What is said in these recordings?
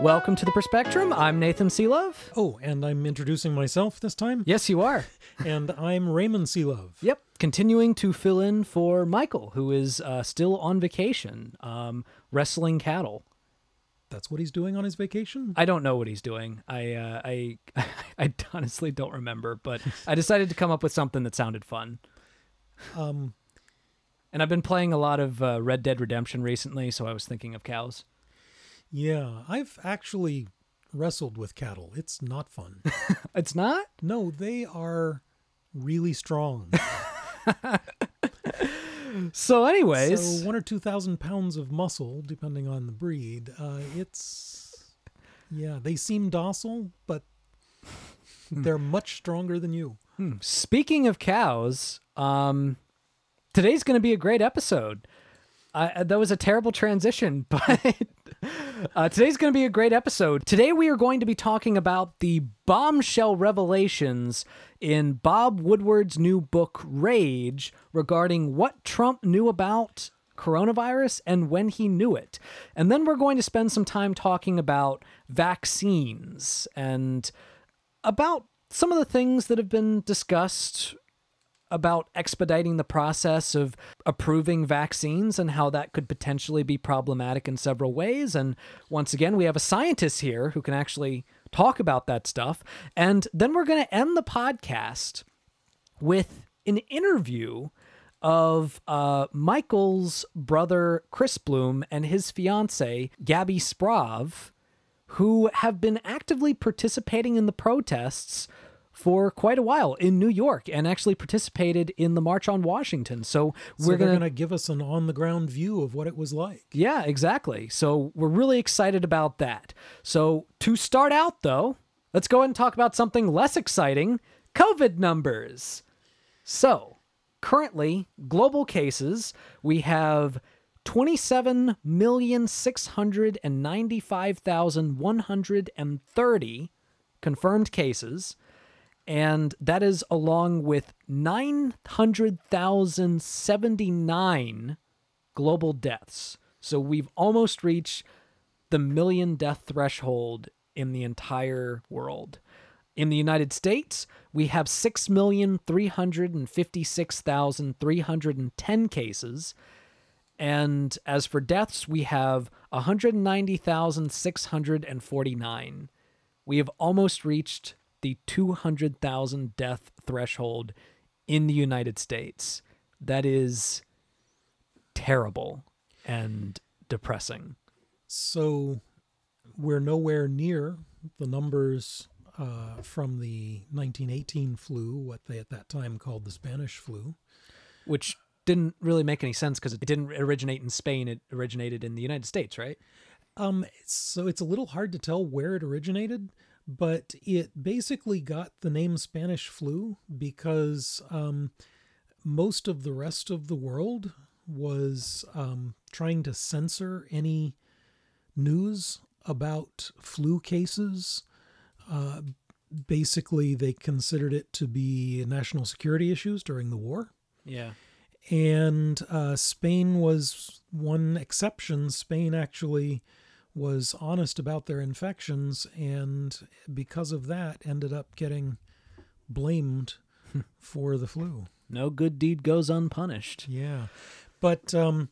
Welcome to the Perspectrum. I'm Nathan Selove. Oh, and I'm introducing myself this time. Yes, you are. and I'm Raymond Selove. Yep. Continuing to fill in for Michael, who is uh, still on vacation, um, wrestling cattle. That's what he's doing on his vacation. I don't know what he's doing. I uh, I I honestly don't remember, but I decided to come up with something that sounded fun. Um, and I've been playing a lot of uh, Red Dead Redemption recently, so I was thinking of cows. Yeah, I've actually wrestled with cattle. It's not fun. it's not? No, they are really strong. so, anyways, so one or two thousand pounds of muscle, depending on the breed. Uh, it's yeah, they seem docile, but they're much stronger than you. Hmm. Speaking of cows, um, today's going to be a great episode. That was a terrible transition, but uh, today's going to be a great episode. Today, we are going to be talking about the bombshell revelations in Bob Woodward's new book, Rage, regarding what Trump knew about coronavirus and when he knew it. And then we're going to spend some time talking about vaccines and about some of the things that have been discussed about expediting the process of approving vaccines and how that could potentially be problematic in several ways. And once again, we have a scientist here who can actually talk about that stuff. And then we're going to end the podcast with an interview of uh, Michael's brother Chris Bloom and his fiance Gabby Sprauve, who have been actively participating in the protests for quite a while in New York and actually participated in the March on Washington. So, so we're going to give us an on the ground view of what it was like. Yeah, exactly. So we're really excited about that. So to start out though, let's go ahead and talk about something less exciting, COVID numbers. So, currently, global cases, we have 27,695,130 confirmed cases and that is along with 900,079 global deaths. So we've almost reached the million death threshold in the entire world. In the United States, we have 6,356,310 cases. And as for deaths, we have 190,649. We have almost reached the 200,000 death threshold in the United States. That is terrible and depressing. So we're nowhere near the numbers uh, from the 1918 flu, what they at that time called the Spanish flu. Which didn't really make any sense because it didn't originate in Spain. It originated in the United States, right? Um, so it's a little hard to tell where it originated but it basically got the name Spanish flu because um, most of the rest of the world was um, trying to censor any news about flu cases. Uh, basically, they considered it to be national security issues during the war. Yeah. And uh, Spain was one exception. Spain actually was honest about their infections and because of that ended up getting blamed for the flu. No good deed goes unpunished. Yeah. But um,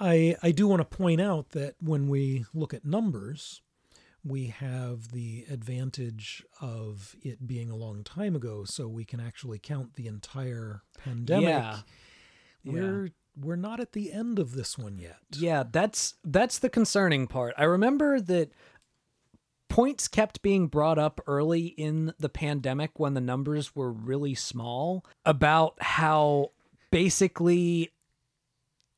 I I do want to point out that when we look at numbers, we have the advantage of it being a long time ago, so we can actually count the entire pandemic. Yeah. We're yeah we're not at the end of this one yet. Yeah, that's that's the concerning part. I remember that points kept being brought up early in the pandemic when the numbers were really small about how basically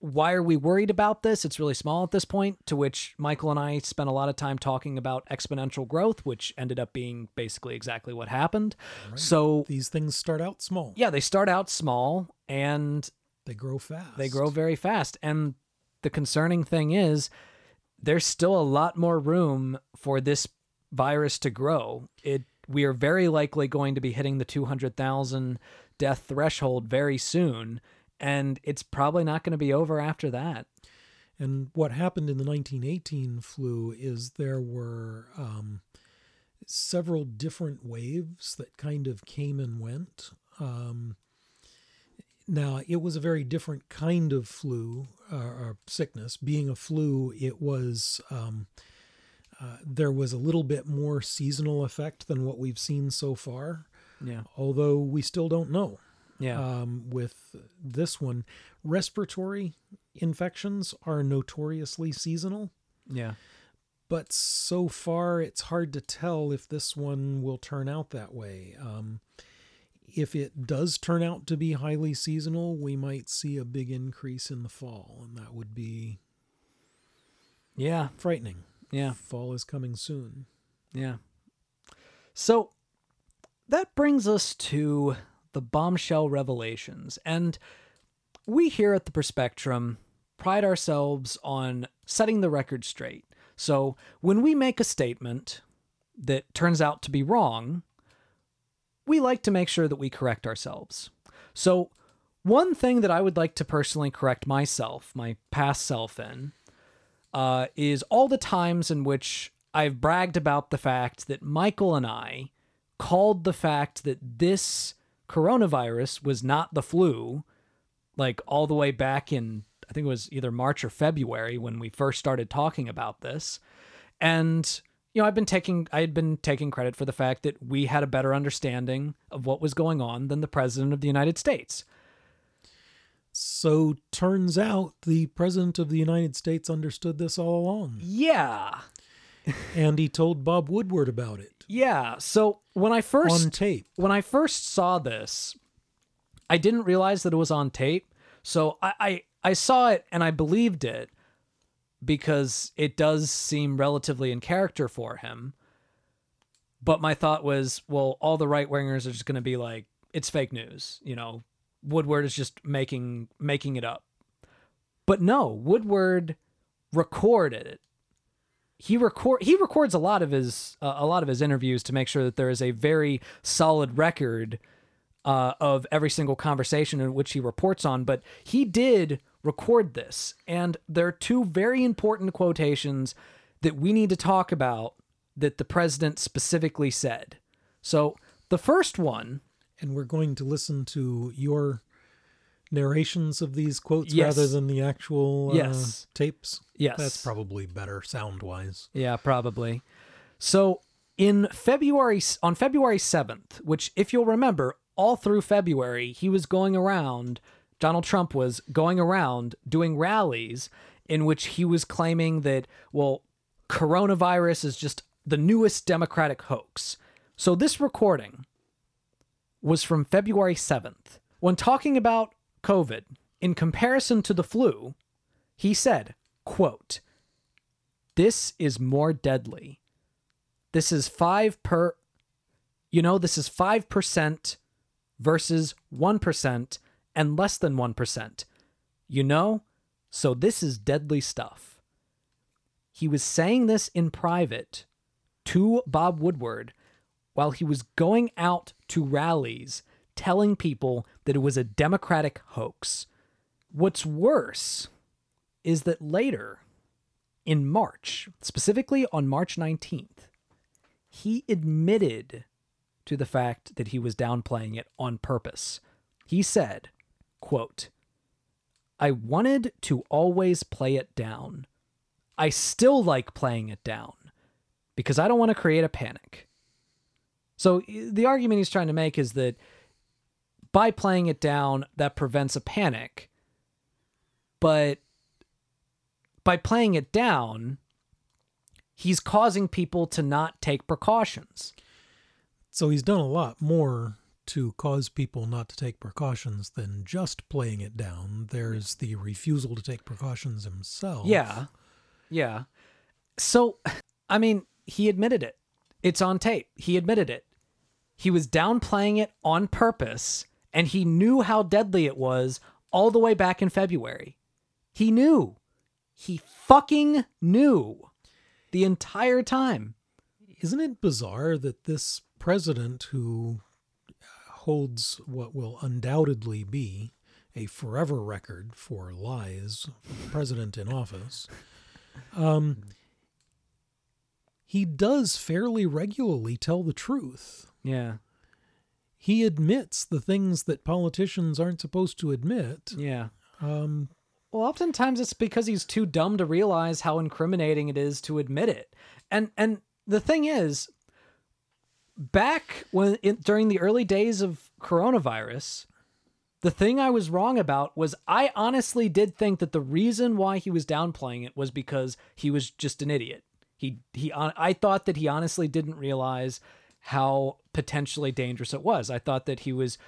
why are we worried about this? It's really small at this point, to which Michael and I spent a lot of time talking about exponential growth, which ended up being basically exactly what happened. So, These things start out small. yeah, they start out small and They grow fast. they grow very fast. And the concerning thing is, there's still a lot more room for this virus to grow. It we are very likely going to be hitting the 200,000 death threshold very soon, and it's probably not going to be over after that. And what happened in the 1918 flu is there were um, several different waves that kind of came and went. Um, now, it was a very different kind of flu uh, or sickness. Being a flu, it was. Um, uh, there was a little bit more seasonal effect than what we've seen so far, Yeah. although we still don't know Yeah. um, with this one. Respiratory infections are notoriously seasonal, yeah. but so far it's hard to tell if this one will turn out that way. Um, if it does turn out to be highly seasonal, we might see a big increase in the fall, and that would be Yeah. frightening. Yeah. Fall is coming soon. Yeah. So that brings us to the bombshell revelations. And we here at the Perspectrum pride ourselves on setting the record straight. So when we make a statement that turns out to be wrong, we like to make sure that we correct ourselves. So, one thing that I would like to personally correct myself, my past self, in, uh, is all the times in which I've bragged about the fact that Michael and I called the fact that this coronavirus was not the flu, like all the way back in, I think it was either March or February when we first started talking about this. And, you know, I've been taking, I had been taking credit for the fact that we had a better understanding of what was going on than the President of the United States. So, turns out the President of the United States understood this all along, Yeah. and he told Bob Woodward about it Yeah. So when I first on tape. when I first saw this, I didn't realize that it was on tape. So I, I, I saw it and I believed it because it does seem relatively in character for him. But my thought was, well, all the right wingers are just going to be like, it's fake news. You know, Woodward is just making making it up. But no, Woodward recorded it. He record he records a lot of his uh, a lot of his interviews to make sure that there is a very solid record uh, of every single conversation in which he reports on. But he did record this, and there are two very important quotations that we need to talk about that the president specifically said. So the first one and we're going to listen to your narrations of these quotes Yes. rather than the actual uh, Yes. tapes. Yes. That's probably better sound wise. Yeah, probably. So in February on February 7th, which if you'll remember, all through February, he was going around Donald Trump was going around doing rallies in which he was claiming that well, coronavirus is just the newest democratic hoax. So this recording was from February 7th. When talking about COVID in comparison to the flu, he said, quote, this is more deadly. This is 5 per you know, this is 5% versus 1% and less than 1%. You know? So this is deadly stuff. He was saying this in private to Bob Woodward while he was going out to rallies telling people that it was a Democratic hoax. What's worse is that later, in March, specifically on March 19th, he admitted to the fact that he was downplaying it on purpose. He said, quote, I wanted to always play it down. I still like playing it down because I don't want to create a panic. So the argument he's trying to make is that by playing it down, that prevents a panic. But by playing it down, he's causing people to not take precautions. So he's done a lot more to cause people not to take precautions than just playing it down. There's the refusal to take precautions himself. Yeah. Yeah. So, I mean, he admitted it. It's on tape. He admitted it. He was downplaying it on purpose, and he knew how deadly it was all the way back in February. He knew. He fucking knew the entire time. Isn't it bizarre that this president who holds what will undoubtedly be a forever record for lies, president in office, um, he does fairly regularly tell the truth. Yeah. He admits the things that politicians aren't supposed to admit. Yeah. Um, Well, oftentimes it's because he's too dumb to realize how incriminating it is to admit it. And and the thing is, back when in, during the early days of coronavirus, the thing I was wrong about was I honestly did think that the reason why he was downplaying it was because he was just an idiot. He he I thought that he honestly didn't realize how potentially dangerous it was. I thought that he was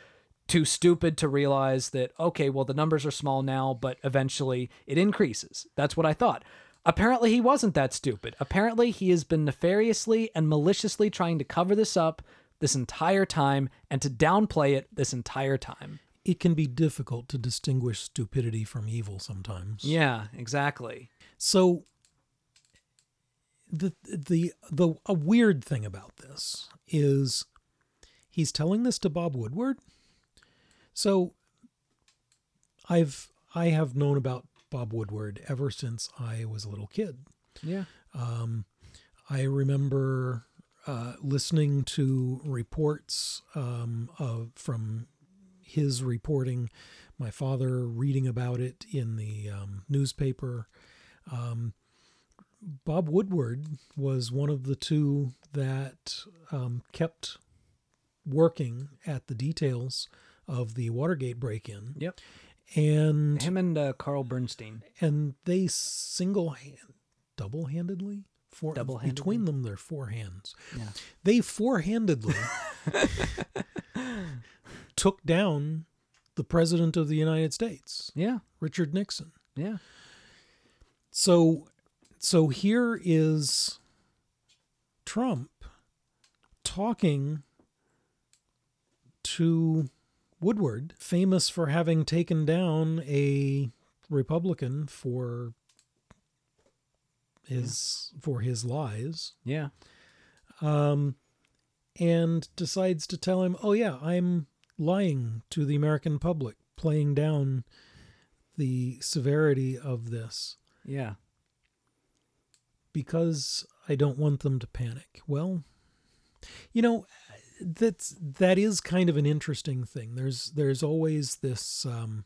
too stupid to realize that okay, well the numbers are small now, but eventually it increases. That's what I thought. Apparently he wasn't that stupid. Apparently he has been nefariously and maliciously trying to cover this up this entire time and to downplay it this entire time. it can be difficult to distinguish stupidity from evil sometimes. Yeah, exactly. So the the the a weird thing about this is he's telling this to Bob Woodward. So I've I have known about Bob Woodward ever since I was a little kid. Yeah. Um, I remember uh, listening to reports um, of, from his reporting, my father reading about it in the um, newspaper. Um, Bob Woodward was one of the two that um, kept working at the details of the Watergate break-in, Yep. And Him and uh, Carl Bernstein. and they single hand, double handedly, four Double-handedly? between them, they're four hands. Yeah. They four handedly took down the president of the United States, Yeah. Richard Nixon. Yeah. So, so here is Trump talking to Woodward, famous for having taken down a Republican for his for his lies, Yeah. um, and decides to tell him, "Oh yeah, I'm lying to the American public, playing down the severity of this." Yeah. because I don't want them to panic. Well, you know, that's that is kind of an interesting thing. There's there's always this um,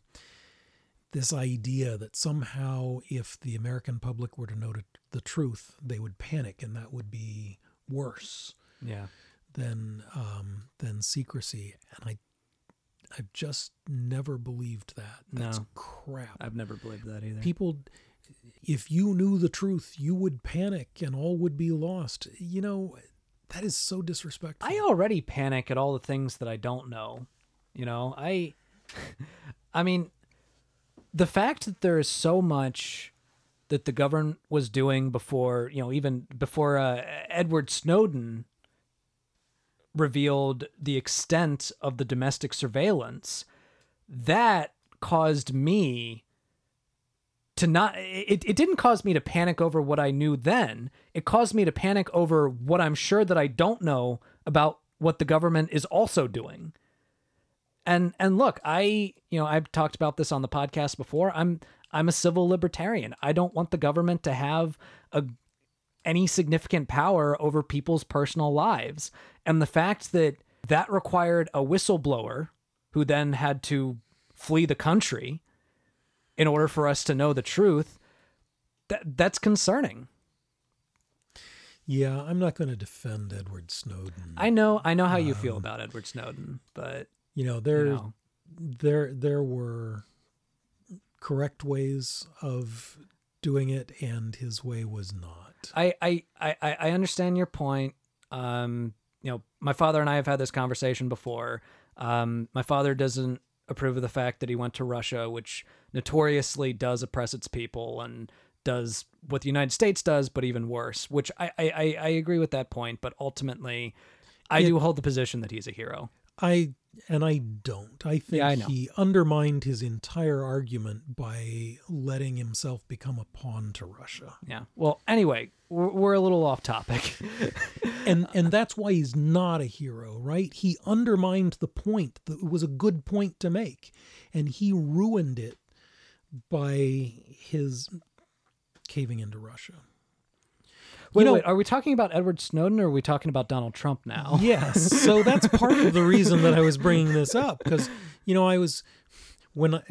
this idea that somehow if the American public were to know the truth, they would panic, and that would be worse Yeah. than um, than secrecy. And I I've just never believed that. That's No. crap I've never believed that either. people if you knew the truth you would panic and all would be lost you know that is so disrespectful I already panic at all the things that I don't know. You know, I I mean the fact that there is so much that the government was doing before, you know, even before uh, Edward Snowden revealed the extent of the domestic surveillance, that caused me to not it, it didn't cause me to panic over what I knew then. It caused me to panic over what I'm sure that I don't know about what the government is also doing. And and look, I you know, I've talked about this on the podcast before. I'm I'm a civil libertarian. I don't want the government to have a any significant power over people's personal lives. And the fact that that required a whistleblower who then had to flee the country in order for us to know the truth, that that's concerning. yeah i'm not going to defend edward snowden I know I know how you feel about Edward Snowden, but you know there you know, there there were correct ways of doing it and his way was not I, I, I, I understand your point. Um, you know, my father and I have had this conversation before. Um, my father doesn't approve of the fact that he went to Russia, which notoriously does oppress its people and does what the United States does, but even worse. Which I I, I- agree with that point, but ultimately, I do hold the position that he's a hero. I and I don't. I think Yeah, I he undermined his entire argument by letting himself become a pawn to Russia. Yeah. Well, anyway, we're, we're a little off topic. And and that's why he's not a hero, right? He undermined the point that was a good point to make and he ruined it by his caving into Russia. Wait, know- wait. Are we talking about Edward Snowden or are we talking about Donald Trump now? Yes. So that's part of the reason that I was bringing this up because, you know, I was, when I,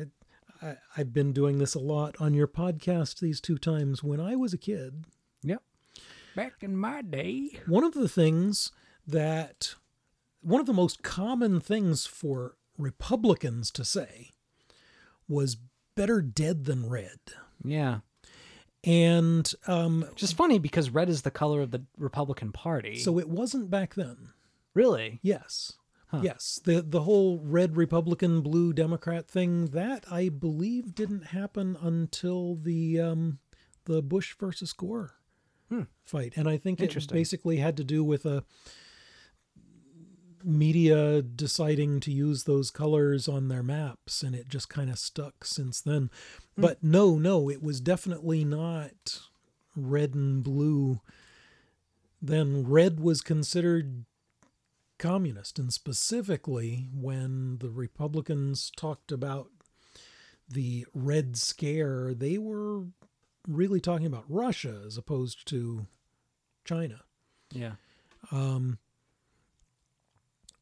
I, I've been doing this a lot on your podcast these two times. When I was a kid, Yep. Back in my day. one of the things that, one of the most common things for Republicans to say was better dead than red. Yeah. And um, is funny because red is the color of the Republican Party. so it wasn't back then. really? Yes. Yes. The the whole red Republican blue Democrat thing that I believe didn't happen until the um the Bush versus Gore fight. And I think it basically had to do with a media deciding to use those colors on their maps and it just kind of stuck since then. But no, no, it was definitely not red and blue. Then red was considered communist and specifically when the republicans talked about the red scare they were really talking about russia as opposed to china Yeah. um,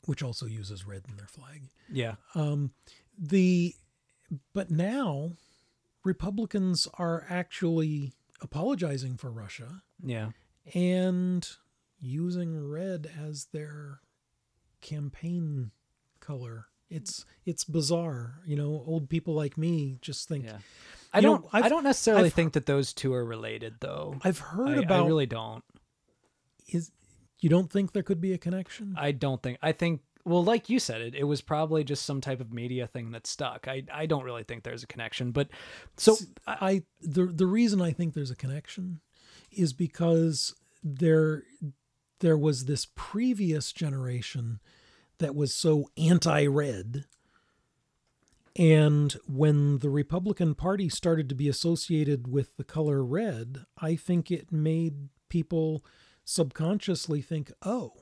which also uses red in their flag Yeah. um, the but now republicans are actually apologizing for russia Yeah. and using red as their campaign color. It's it's bizarre, you know. Old people like me just think. Yeah. I don't. I've- I don't necessarily I've- think that those two are related, though. I've heard I, about. I really don't. is you don't think there could be a connection? I don't think. I think. Well, like you said, it it was probably just some type of media thing that stuck. I I don't really think there's a connection. But so I the the reason I think there's a connection is because there there was this previous generation that was so anti-red and when the Republican Party started to be associated with the color red, I think it made people subconsciously think, "Oh,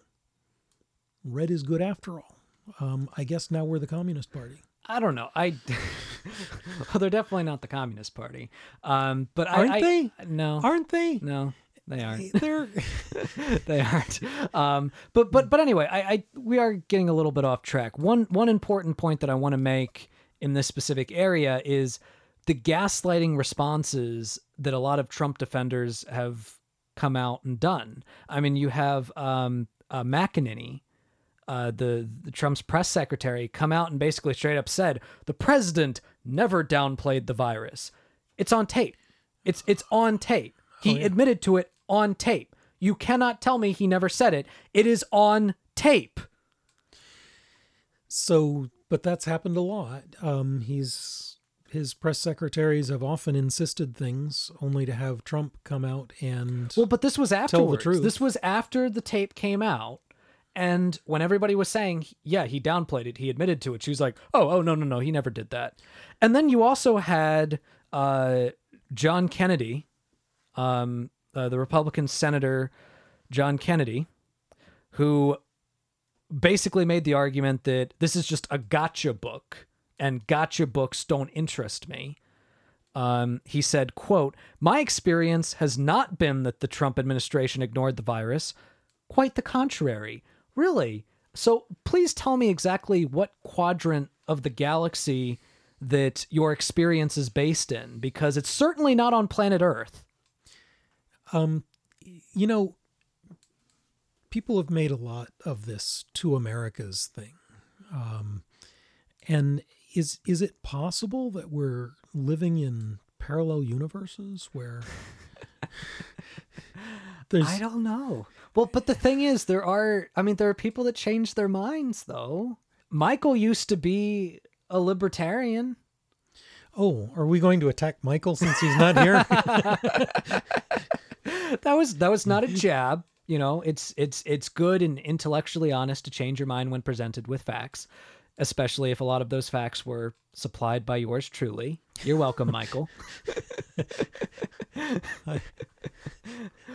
red is good after all." Um, I guess now we're the Communist Party. I don't know. I well, they're definitely not the Communist Party. Um, but Aren't I, I they? no Aren't they? no they aren't. They're they aren't. Um, but but but anyway, I, I we are getting a little bit off track. One one important point that I want to make in this specific area is the gaslighting responses that a lot of Trump defenders have come out and done. I mean, you have um, uh, McEnany. Uh, the, the Trump's press secretary come out and basically straight up said the president never downplayed the virus. It's on tape. It's it's on tape. He admitted to it on tape. You cannot tell me he never said it. It is on tape. So, but that's happened a lot. Um, he's his press secretaries have often insisted things, only to have Trump come out and Well, but this was the truth. This was after the tape came out. And when everybody was saying, yeah, he downplayed it, he admitted to it, she was like, oh, oh, no, no, no, he never did that. And then you also had uh, John Kennedy, um, uh, the Republican Senator John Kennedy, who basically made the argument that this is just a gotcha book and gotcha books don't interest me. Um, he said, quote, My experience has not been that the Trump administration ignored the virus. Quite the contrary. Really? So please tell me exactly what quadrant of the galaxy that your experience is based in, because it's certainly not on planet Earth. um, you know, people have made a lot of this two Americas thing. Um, and is is it possible that we're living in parallel universes where there's I don't know. Well, but the thing is, there are, I mean, there are people that change their minds, though. Michael used to be a libertarian. Oh, are we going to attack Michael since he's not here? That was that was not a jab. You know, it's it's it's good and intellectually honest to change your mind when presented with facts, especially if a lot of those facts were supplied by yours truly. You're welcome, Michael.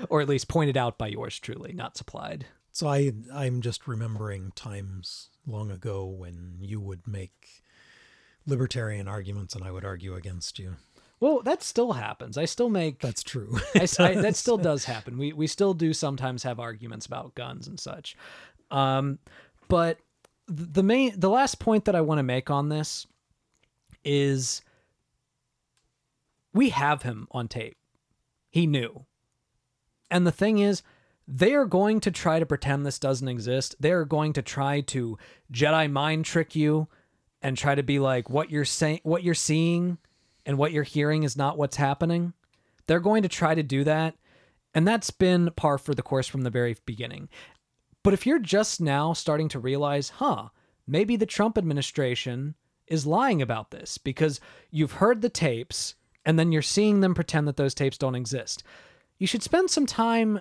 or at least pointed out by yours truly, not supplied. so I I'm just remembering times long ago when you would make libertarian arguments and I would argue against you. Well, that still happens. I still make That's true. I, I- that still does happen. We we still do sometimes have arguments about guns and such. Um, but the main the last point that I want to make on this is we have him on tape. He knew. And the thing is, they are going to try to pretend this doesn't exist. They are going to try to Jedi mind trick you and try to be like what you're saying what you're seeing and what you're hearing is not what's happening. They're going to try to do that. And that's been par for the course from the very beginning. But if you're just now starting to realize, huh, maybe the Trump administration is lying about this because you've heard the tapes and then you're seeing them pretend that those tapes don't exist, you should spend some time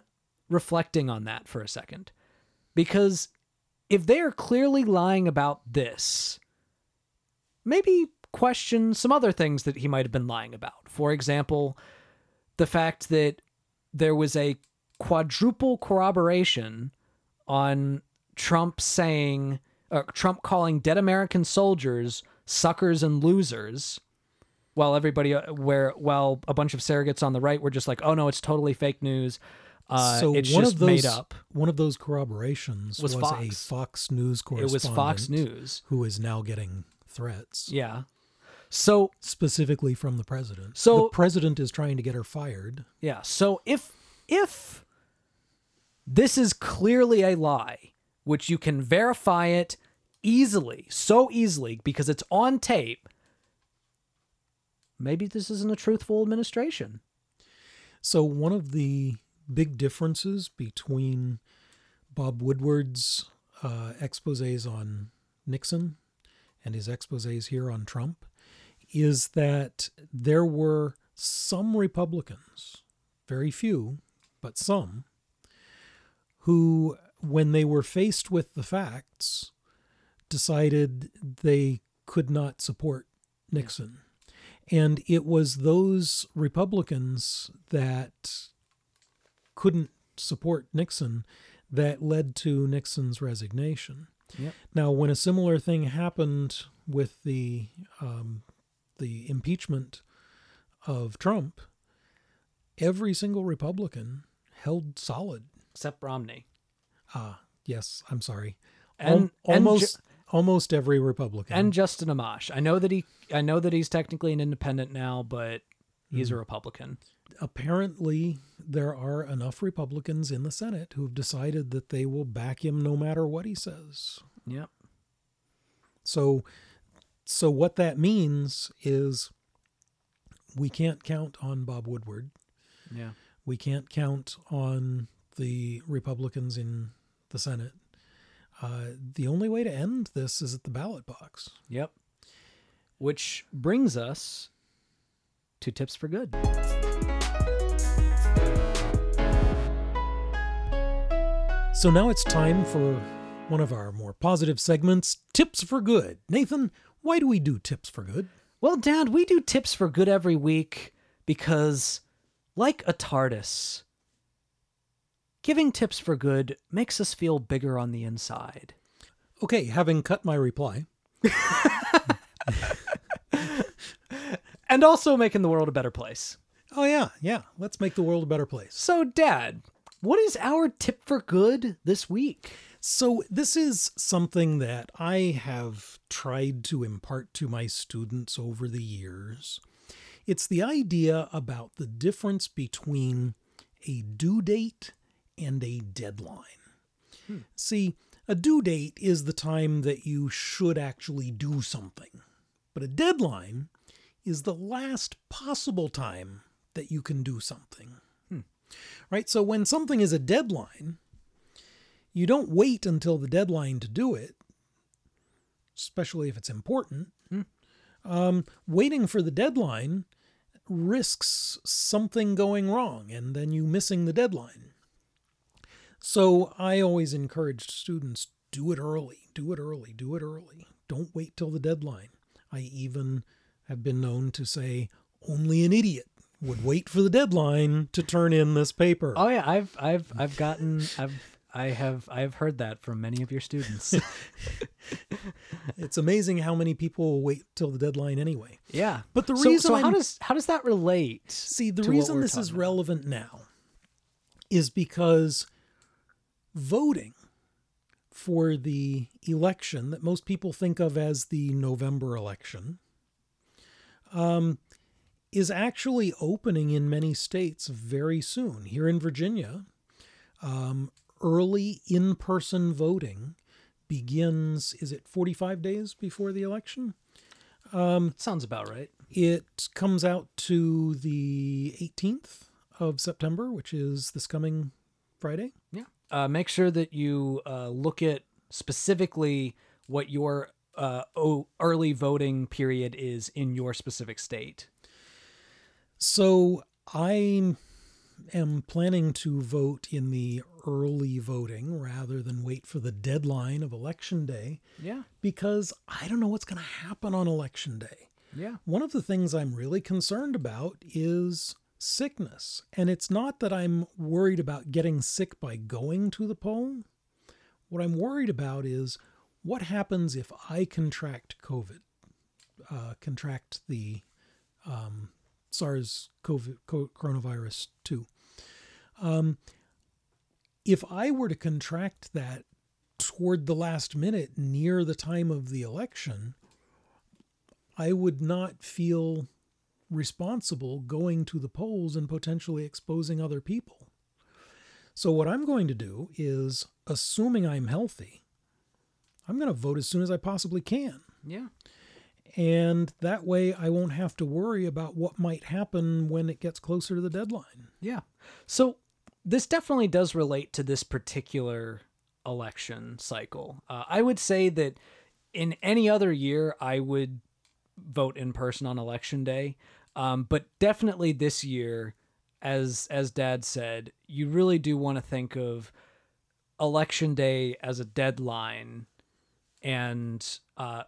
reflecting on that for a second. Because if they are clearly lying about this, maybe question some other things that he might have been lying about. For example, the fact that there was a quadruple corroboration on Trump saying, uh, Trump calling dead American soldiers suckers and losers, while everybody, uh, where while a bunch of surrogates on the right were just like, oh no, it's totally fake news. Uh, so it's one just of those made up. one of those corroborations Was was, a Fox. Fox News It correspondent. was Fox News. who is now getting threats Yeah. So specifically from the president. So- the president is trying to get her fired. Yeah. So if if this is clearly a lie, which you can verify it easily, so easily because it's on tape, maybe this isn't a truthful administration. So one of the big differences between Bob Woodward's uh, exposés on Nixon and his exposés here on Trump is that there were some Republicans, very few, but some, who, when they were faced with the facts, decided they could not support Nixon. And it was those Republicans that couldn't support Nixon that led to Nixon's resignation. Yep. Now, when a similar thing happened with the um, the impeachment of Trump, every single Republican held solid. Except Romney. Ah, yes, I'm sorry. And- Al- and almost almost every Republican. And Justin Amash. I know that he I know that he's technically an independent now, but he's Hmm. a Republican. apparently there are enough Republicans in the Senate who have decided that they will back him no matter what he says. Yep. So so what that means is we can't count on Bob Woodward. Yeah. We can't count on the Republicans in the Senate. Uh, the only way to end this is at the ballot box. Yep. Which brings us to tips for good. So now it's time for one of our more positive segments, Tips for Good. Nathan, why do we do Tips for Good? Well, Dad, we do tips for good every week because, like a TARDIS, giving tips for good makes us feel bigger on the inside. Okay, having cut my reply, And also making the world a better place. oh yeah, yeah, let's make the world a better place. So, Dad, what is our tip for good this week? So, this is something that I have tried to impart to my students over the years. It's the idea about the difference between a due date and a deadline. Hmm. See, a due date is the time that you should actually do something, but a deadline is the last possible time that you can do something. Hmm. Right? So, when something is a deadline, you don't wait until the deadline to do it. especially if it's important. Hmm. Um, waiting for the deadline risks something going wrong and then you missing the deadline. So I always encourage students do it early, do it early, do it early. Don't wait till the deadline. I even have been known to say only an idiot would wait for the deadline to turn in this paper. Oh yeah, I've I've I've gotten I've I have I have heard that from many of your students. It's amazing how many people will wait till the deadline anyway. yeah, But the reason so how does how does that relate? See, the reason this is about? relevant now is because voting for the election that most people think of as the November election um, is actually opening in many states very soon. Here in Virginia, um, early in person voting begins, is it 45 days before the election? Sounds about right. It comes out to the 18th of September, which is this coming Friday. Yeah. Uh, make sure that you uh, look at specifically what your uh, o- early voting period is in your specific state. So I am planning to vote in the early voting rather than wait for the deadline of election day Yeah. because I don't know what's going to happen on election day. Yeah. One of the things I'm really concerned about is sickness. And it's not that I'm worried about getting sick by going to the poll. What I'm worried about is what happens if I contract COVID, uh, contract the um, SARS coronavirus 2. Um, if I were to contract that toward the last minute near the time of the election, I would not feel responsible going to the polls and potentially exposing other people. So, what I'm going to do is, assuming I'm healthy, I'm going to vote as soon as I possibly can. Yeah. And that way I won't have to worry about what might happen when it gets closer to the deadline. Yeah. So this definitely does relate to this particular election cycle. Uh, I would say that in any other year, I would vote in person on election day. Um, but definitely this year, as as Dad said, you really do want to think of election day as a deadline and uh,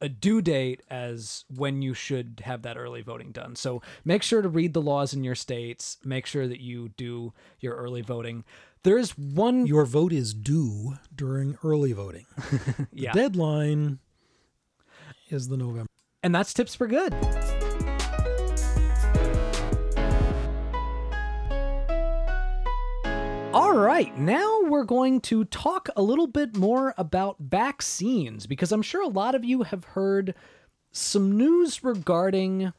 a due date as when you should have that early voting done. So make sure to read the laws in your states. Make sure that you do your early voting. There is one. Your vote is due during early voting. yeah. The deadline is the November. And that's tips for good. All right, now we're going to talk a little bit more about vaccines because I'm sure a lot of you have heard some news regarding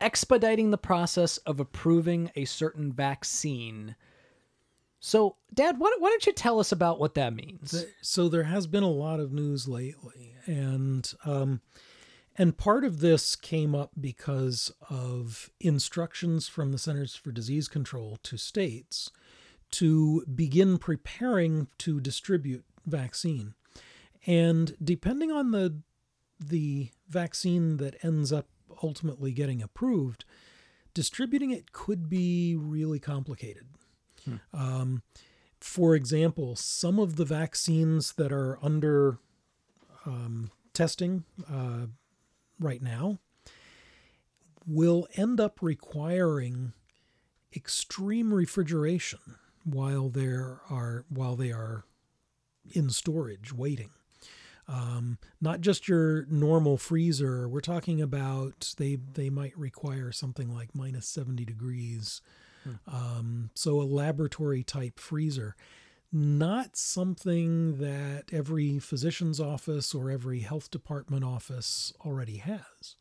expediting the process of approving a certain vaccine. So, Dad, why, don't you tell us about what that means? So there has been a lot of news lately, and um, and part of this came up because of instructions from the Centers for Disease Control to states to begin preparing to distribute vaccine, and depending on the the vaccine that ends up ultimately getting approved, distributing it could be really complicated. Um, for example, some of the vaccines that are under um, testing uh, right now will end up requiring extreme refrigeration while there are while they are in storage waiting. Um, not just your normal freezer. We're talking about they they might require something like minus seventy degrees. Um, so a laboratory type freezer, not something that every physician's office or every health department office already has.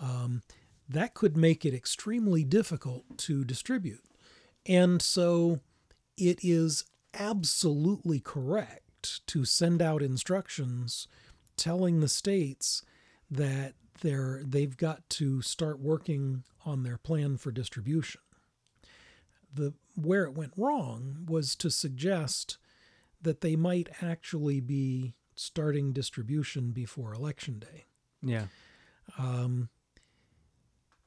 Um, that could make it extremely difficult to distribute. And so it is absolutely correct to send out instructions telling the states that they're they've got to start working on their plan for distribution. The where it went wrong was to suggest that they might actually be starting distribution before election day. Yeah. Um,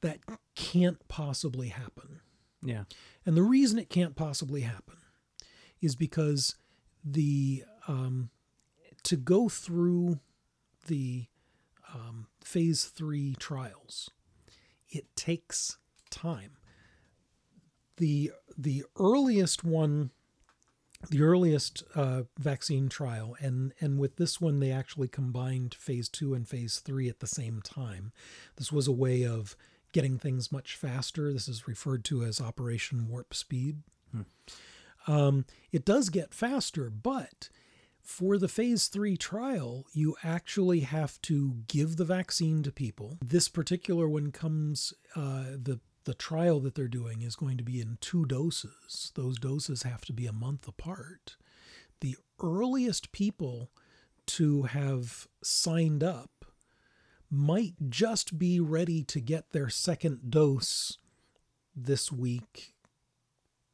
that can't possibly happen. Yeah. And the reason it can't possibly happen is because the um, to go through the um, phase three trials, it takes time. the The earliest one, the earliest uh, vaccine trial, and and with this one, they actually combined phase two and phase three at the same time. This was a way of getting things much faster. This is referred to as Operation Warp Speed. Um, it does get faster, but for the phase three trial, you actually have to give the vaccine to people. This particular one comes, uh, the the trial that they're doing is going to be in two doses. Those doses have to be a month apart. The earliest people to have signed up might just be ready to get their second dose this week,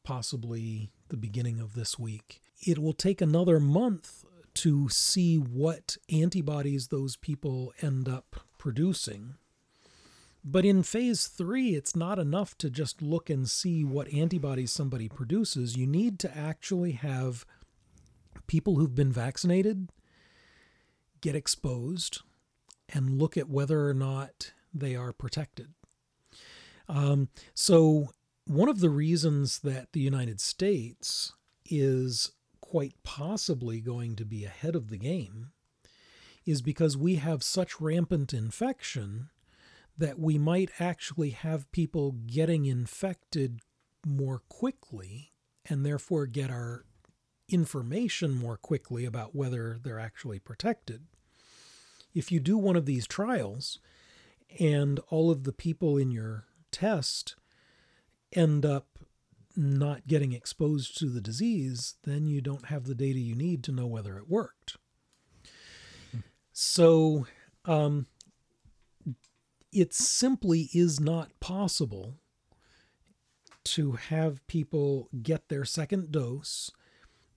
possibly the beginning of this week. It will take another month to see what antibodies those people end up producing. But in phase three, it's not enough to just look and see what antibodies somebody produces. You need to actually have people who've been vaccinated get exposed and look at whether or not they are protected. Um, so, one of the reasons that the United States is quite possibly going to be ahead of the game is because we have such rampant infection that we might actually have people getting infected more quickly and therefore get our information more quickly about whether they're actually protected. If you do one of these trials and all of the people in your test end up not getting exposed to the disease, then you don't have the data you need to know whether it worked. So, um, it simply is not possible to have people get their second dose,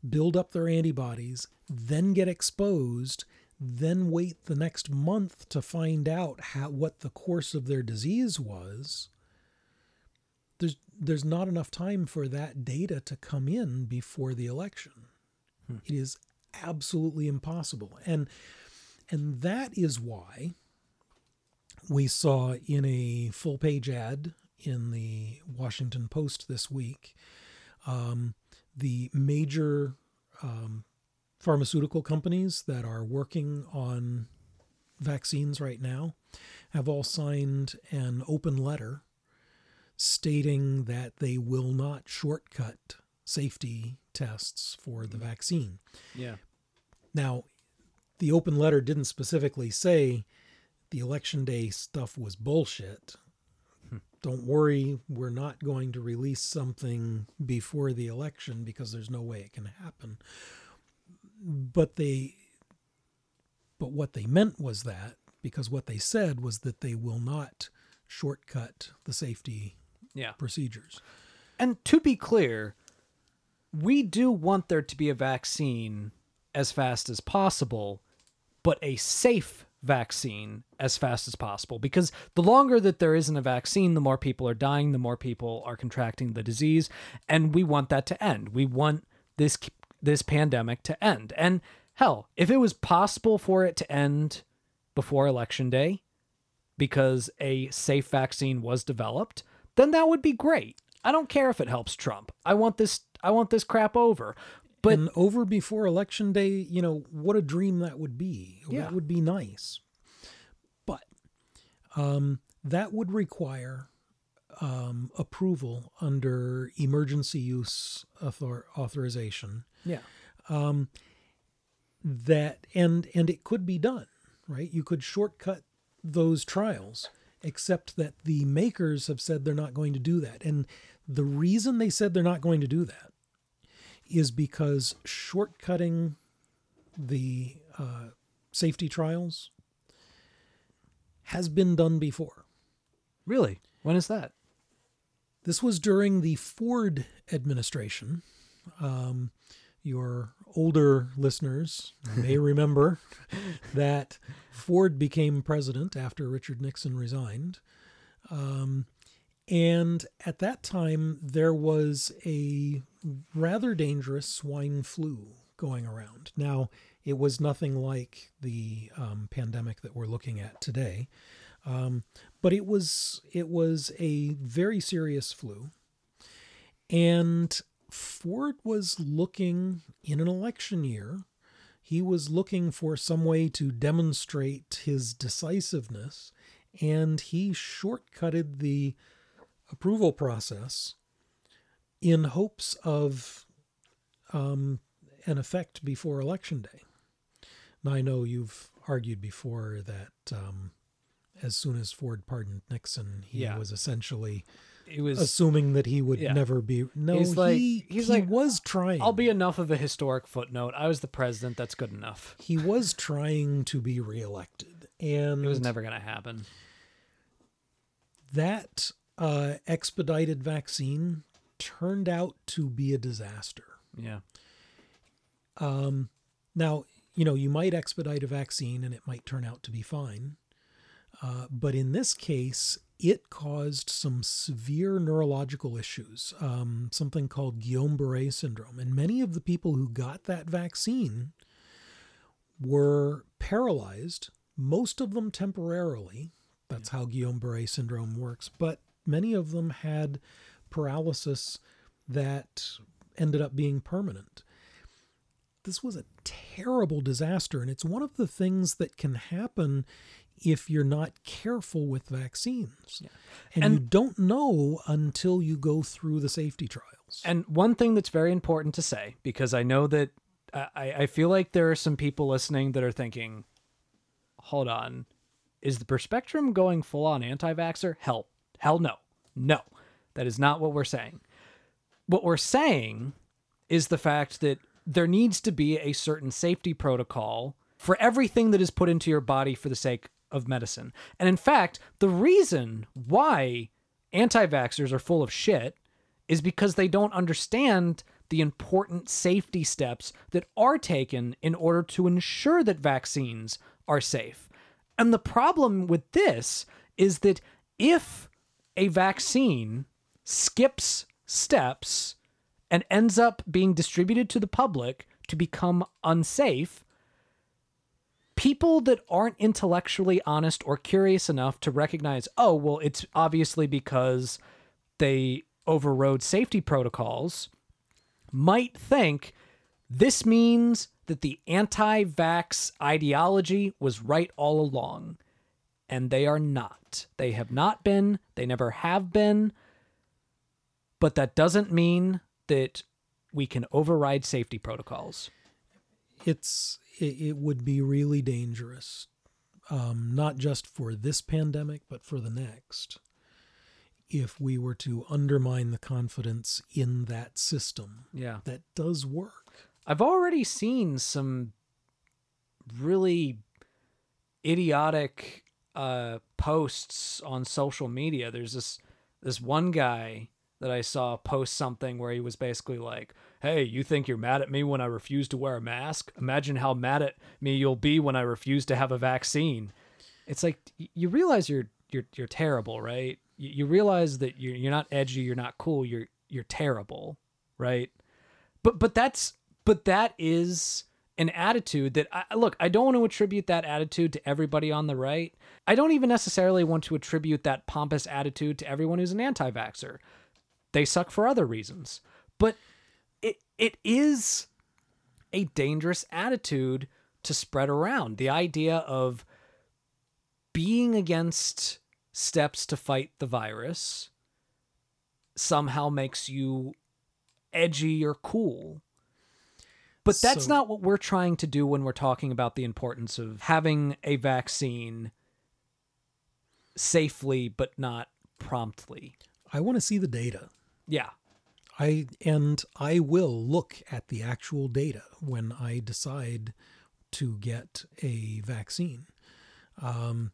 build up their antibodies, then get exposed, then wait the next month to find out how, what the course of their disease was. There's not enough time for that data to come in before the election. Hmm. It is absolutely impossible. And and that is why we saw in a full page ad in the Washington Post this week um, the major um, pharmaceutical companies that are working on vaccines right now have all signed an open letter stating that they will not shortcut safety tests for the vaccine. Yeah. Now, the open letter didn't specifically say the election day stuff was bullshit. Hmm. Don't worry, we're not going to release something before the election because there's no way it can happen. But they but what they meant was that because what they said was that they will not shortcut the safety yeah. procedures. And to be clear, we do want there to be a vaccine as fast as possible, but a safe vaccine as fast as possible because the longer that there isn't a vaccine the more people are dying the more people are contracting the disease and we want that to end we want this this pandemic to end and hell if it was possible for it to end before election day because a safe vaccine was developed then that would be great i don't care if it helps trump i want this i want this crap over but and over before election day, you know, what a dream that would be. Yeah. That would be nice. But um, that would require um, approval under emergency use author- authorization. yeah Um, that and and it could be done, right? You could shortcut those trials, except that the makers have said they're not going to do that. And the reason they said they're not going to do that is because shortcutting the uh, safety trials has been done before. really when is that This was during the Ford administration, um, your older listeners may remember that Ford became president after Richard Nixon resigned. Um, and at that time, there was a rather dangerous swine flu going around. Now, it was nothing like the um, pandemic that we're looking at today, um, but it was it was a very serious flu, and Ford was looking in an election year. He was looking for some way to demonstrate his decisiveness, and he shortcutted the approval process in hopes of um, an effect before election day. Now, I know you've argued before that um, as soon as Ford pardoned Nixon, he Yeah. was essentially It was. assuming that he would Yeah. never be. No, He's like- he, he's he like, was trying. I'll be enough of a historic footnote. I was the president. That's good enough. he was trying to be reelected, and It was never going to happen. that uh, expedited vaccine turned out to be a disaster. Yeah. Um, now, you know, you might expedite a vaccine and it might turn out to be fine. Uh, but in this case, it caused some severe neurological issues, um, something called Guillain Barre syndrome. And many of the people who got that vaccine were paralyzed, most of them temporarily. That's how Guillain Barre syndrome works. But many of them had paralysis that ended up being permanent this was a terrible disaster and it's one of the things that can happen if you're not careful with vaccines and, And- you don't know until you go through the safety trials And one thing that's very important to say, because I know that uh, I, I feel like there are some people listening that are thinking, hold on, is the Perspectrum going full on anti vaxxer? Hell, hell no. No, that is not what we're saying. What we're saying is the fact that there needs to be a certain safety protocol for everything that is put into your body for the sake of medicine. And in fact, the reason why anti vaxxers are full of shit is because they don't understand the important safety steps that are taken in order to ensure that vaccines are safe. And the problem with this is that if a vaccine skips steps and ends up being distributed to the public to become unsafe, people that aren't intellectually honest or curious enough to recognize, oh, well, it's obviously because they overrode safety protocols, might think this means that the anti vax ideology was right all along. And they are not. They have not been, they never have been. But that doesn't mean that we can override safety protocols. it's it, it would be really dangerous um, not just for this pandemic but for the next if we were to undermine the confidence in that system Yeah. that does work I've already seen some really idiotic uh, posts on social media. There's this this one guy that I saw post something where he was basically like, "Hey, you think you're mad at me when I refuse to wear a mask? Imagine how mad at me you'll be when I refuse to have a vaccine." It's like you realize you're you're you're terrible, right? You, you realize that you're you're not edgy, you're not cool, you're you're terrible, right? but but that's but that is an attitude that I look I don't want to attribute that attitude to everybody on the right. I don't even necessarily want to attribute that pompous attitude to everyone who's an anti-vaxxer. They suck for other reasons. But it is a dangerous attitude to spread around. The idea of being against steps to fight the virus somehow makes you edgy or cool. But that's So- not what we're trying to do when we're talking about the importance of having a vaccine safely but not promptly. i want to see the data Yeah. I and I will look at the actual data when I decide to get a vaccine. Um,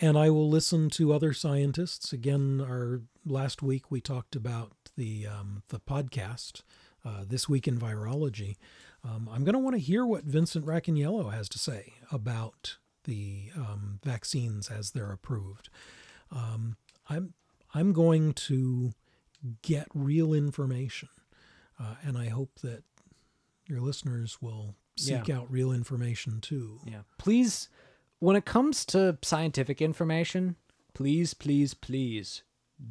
and I will listen to other scientists. Again, our last week we talked about the um, the podcast, uh, this week in virology. Um, I'm going to want to hear what Vincent Racaniello has to say about the um, vaccines as they're approved. Um, I'm I'm going to get real information, uh, and I hope that your listeners will seek Yeah. out real information too. Yeah. Please, when it comes to scientific information, please, please, please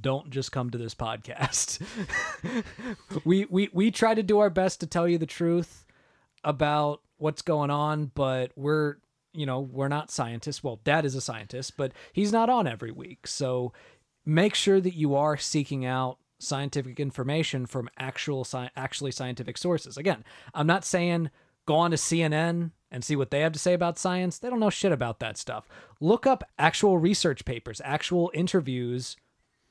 don't just come to this podcast. we, we, we try to do our best to tell you the truth about what's going on, but we're, you know, we're not scientists. Well, dad is a scientist, but he's not on every week. So make sure that you are seeking out scientific information from actual sci- actually scientific sources. Again, I'm not saying go on to CNN and see what they have to say about science. They don't know shit about that stuff. Look up actual research papers, actual interviews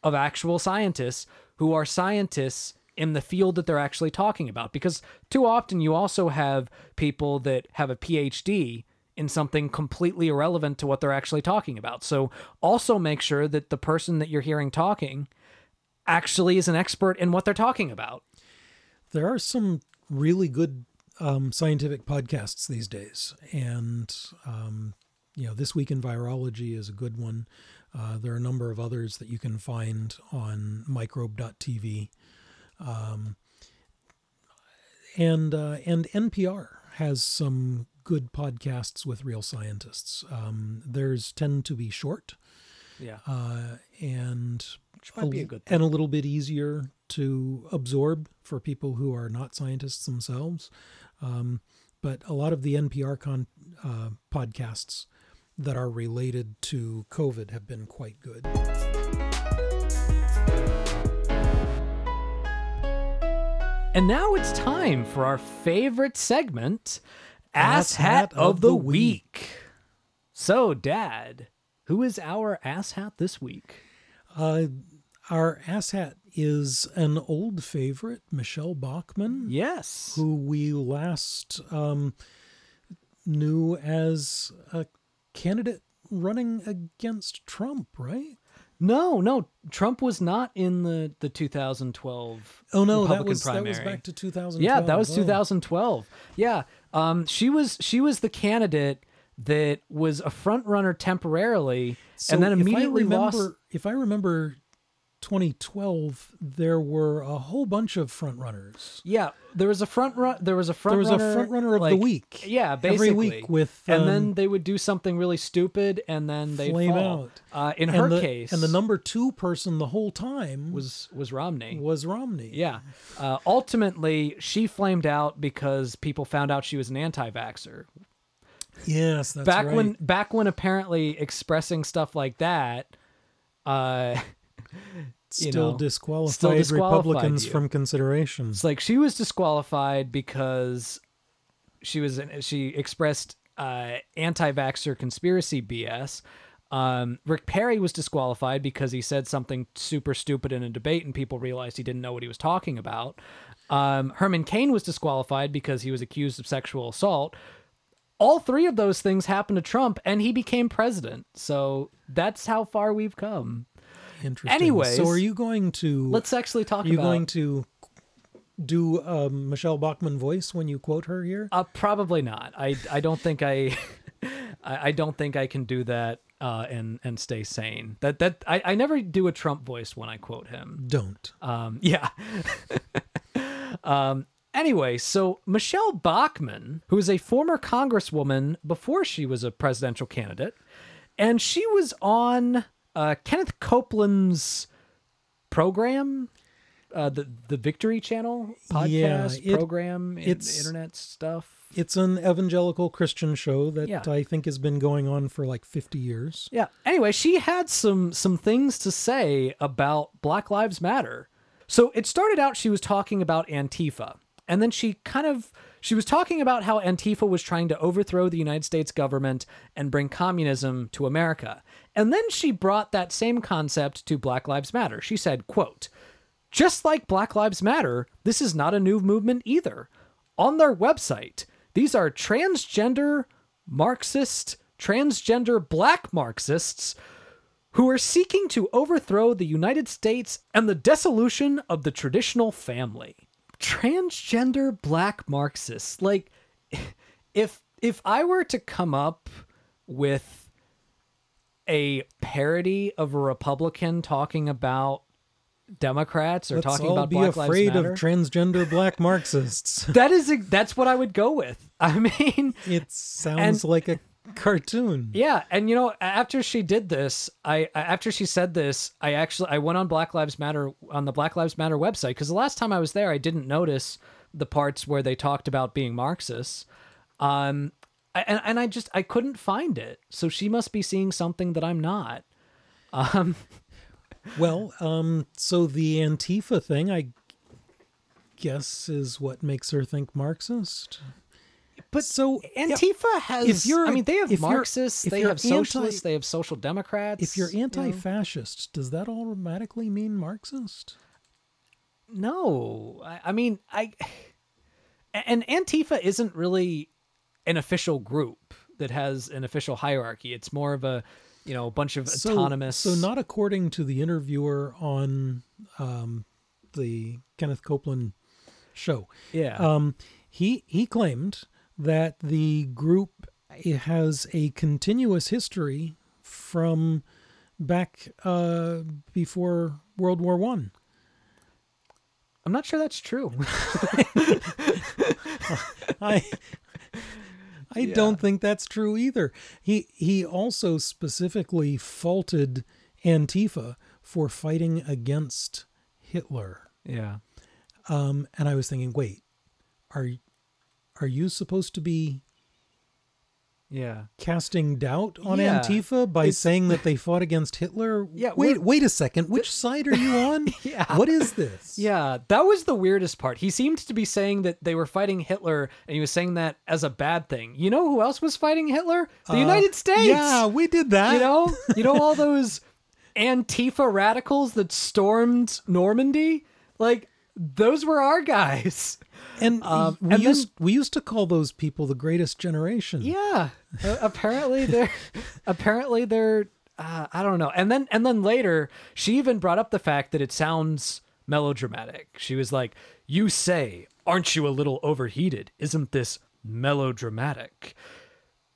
of actual scientists who are scientists in the field that they're actually talking about because too often you also have people that have a PhD in something completely irrelevant to what they're actually talking about. So also make sure that the person that you're hearing talking actually is an expert in what they're talking about. There are some really good um, scientific podcasts these days, and um, you know, this week in virology is a good one. Uh, there are a number of others that you can find on microbe.tv, um, and uh, and NPR has some good podcasts with real scientists. Um, theirs tend to be short Yeah. uh, and Which might be a l- good thing. and a little bit easier to absorb for people who are not scientists themselves. Um, but a lot of the NPR con, uh, podcasts that are related to COVID have been quite good. And now it's time for our favorite segment, Ass Ass Hat Hat of of the the Week. So, Dad, who is our ass hat this week? Uh, our asshat is an old favorite, Michelle Bachmann, Yes. who we last um, knew as a candidate running against Trump, right? No, no, Trump was not in the, the 2012 Oh no, that was primary. that was back to 2012. Yeah, that was Oh. 2012. Yeah, um, she was she was the candidate that was a front runner temporarily, So and then if immediately remember, lost. If I remember, 2012, there were a whole bunch of front runners. Yeah, there was a front run. There was a front. There was runner, a front runner of like- the week. Yeah, basically every week with and um, then they would do something really stupid, and then they flame fall. out. Uh, in and her the, case, and the number two person the whole time was was was Romney. was Romney. Yeah. Uh, ultimately, she flamed out because people found out she was an anti-vaxer. Yes, that's back right. when back when apparently expressing stuff like that uh still know, disqualified, still disqualified Republicans you. from consideration. it's like she was disqualified because she was she expressed uh anti-vaxxer conspiracy bs um, Rick Perry was disqualified because he said something super stupid in a debate and people realized he didn't know what he was talking about. Um, Herman Cain was disqualified because he was accused of sexual assault. All three of those things happened to Trump and he became president. So that's how far we've come. Interesting. anyways, so are you going to? Let's actually talk about Are you about going to do a Michelle Bachmann voice when you quote her here? Uh, probably not. I I don't think I I, I don't think I can do that uh, and and stay sane. That that I, I never do a Trump voice when I quote him. Don't. Um, yeah. um, anyway, so Michelle Bachmann, who is a former congresswoman before she was a presidential candidate, and she was on uh, Kenneth Copeland's program, uh, the the Victory Channel podcast it- program, in- it's- internet stuff. It's an evangelical Christian show that Yeah. I think has been going on for like 50 years. Yeah. Anyway, she had some some things to say about Black Lives Matter. So it started out she was talking about Antifa. And then she kind of she was talking about how Antifa was trying to overthrow the United States government and bring communism to America. And then she brought that same concept to Black Lives Matter. She said, quote, just like Black Lives Matter, this is not a new movement either. On their website, these are transgender Marxist, transgender black Marxists who are seeking to overthrow the United States and the dissolution of the traditional family. Transgender black Marxists. Like, if if I were to come up with a parody of a Republican talking about Democrats or Let's talking all about be Black afraid of transgender black Marxists. that is ex- that's what I would go with. I mean, it sounds And- like a cartoon. Yeah, and you know, after she did this, I after she said this, I actually I went on Black Lives Matter on the Black Lives Matter website because the last time I was there, I didn't notice the parts where they talked about being Marxists. Um, and and I just I couldn't find it. So she must be seeing something that I'm not. Um, Well, um, so the Antifa thing, I guess, is what makes her think Marxist. But So Antifa has. if you're- I mean, they have Marxists, they have socialists, anti- they have social democrats. if you're you know. anti-fascist, does that automatically mean Marxist? No, I, I mean, I and Antifa isn't really an official group that has an official hierarchy. It's more of a, you know, a bunch of So, autonomous. So not according to the interviewer on um, the Kenneth Copeland show. yeah, Um, he he claimed that the group has a continuous history from back uh, before World War One. I'm not sure that's true. I I Yeah. don't think that's true either. He he also specifically faulted Antifa for fighting against Hitler. yeah, Um, and I was thinking, wait, are are you supposed to be yeah. casting doubt on Yeah, Antifa by it's- saying that they fought against Hitler? Yeah, wait, wait a second. Which side are you on? Yeah. What is this? Yeah, that was the weirdest part. He seemed to be saying that they were fighting Hitler, and he was saying that as a bad thing. You know who else was fighting Hitler? The United States. Uh, Yeah, we did that. you know you know all those antifa radicals that stormed normandy like those were our guys and Um, we and then- used we used to call those people the greatest generation. yeah uh, apparently they're apparently they're uh, i don't know and then and then later she even brought up the fact that it sounds melodramatic she was like you say aren't you a little overheated isn't this melodramatic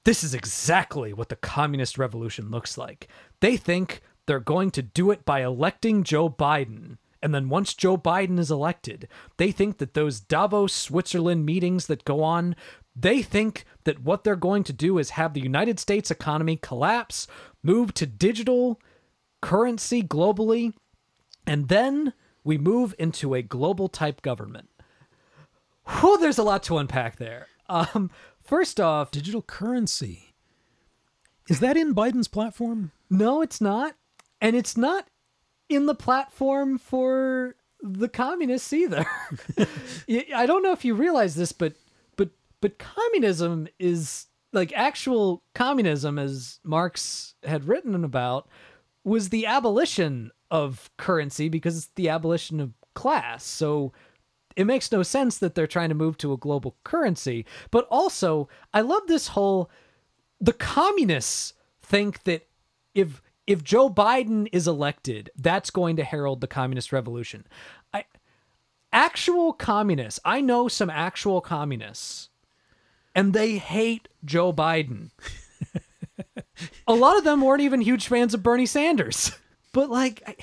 This is exactly what the communist revolution looks like. They think they're going to do it by electing Joe Biden. And then once Joe Biden is elected, they think that those Davos, Switzerland meetings that go on, they think that what they're going to do is have the United States economy collapse, move to digital currency globally, and then we move into a global type government. Whew, there's a lot to unpack there. Um, first off, Digital currency. Is that in Biden's platform? No, it's not. And it's not in the platform for the communists either. I don't know if you realize this, but but but communism is like actual communism as Marx had written about was the abolition of currency because it's the abolition of class. So it makes no sense that they're trying to move to a global currency. But also, I love this whole the communists think that if if Joe Biden is elected, that's going to herald the communist revolution. I actual communists, I know some actual communists and they hate Joe Biden. A lot of them weren't even huge fans of Bernie Sanders. But like I,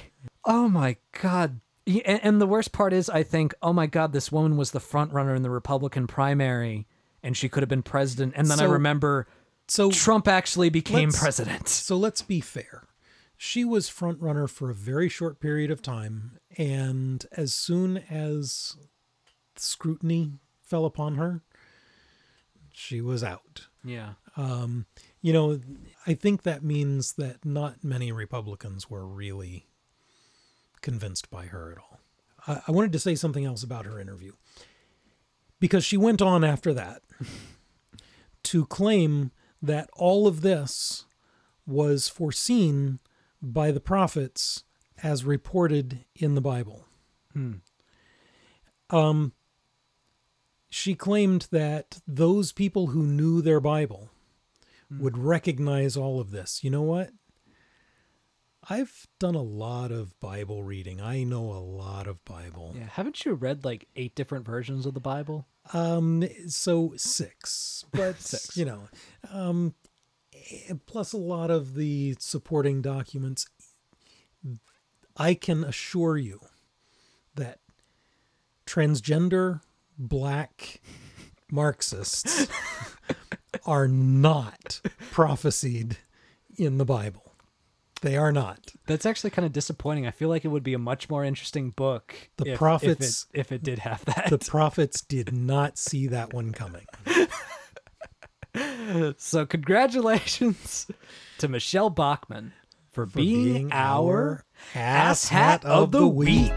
oh my god. And, and the worst part is I think, oh my god, this woman was the front runner in the Republican primary and she could have been president. And then I remember So Trump actually became president. So let's be fair. She was front runner for a very short period of time, and as soon as scrutiny fell upon her, she was out. Yeah. Um, you know, I think that means that not many Republicans were really convinced by her at all. I, I wanted to say something else about her interview because she went on after that to claim that all of this was foreseen by the prophets as reported in the Bible. Um, she claimed that those people who knew their Bible would recognize all of this. You know what? I've done a lot of Bible reading. I know a lot of Bible. Yeah, haven't you read like eight different versions of the Bible? Um, so six, but Six. you know, um, Eh, plus a lot of the supporting documents. I can assure you that transgender black Marxists are not prophesied in the Bible. They are not. That's actually kind of disappointing. I feel like it would be a much more interesting book. The if, prophets- if it, if it did have that. The prophets did not see that one coming. so congratulations to Michelle Bachmann for, For being, our ass hat of the week.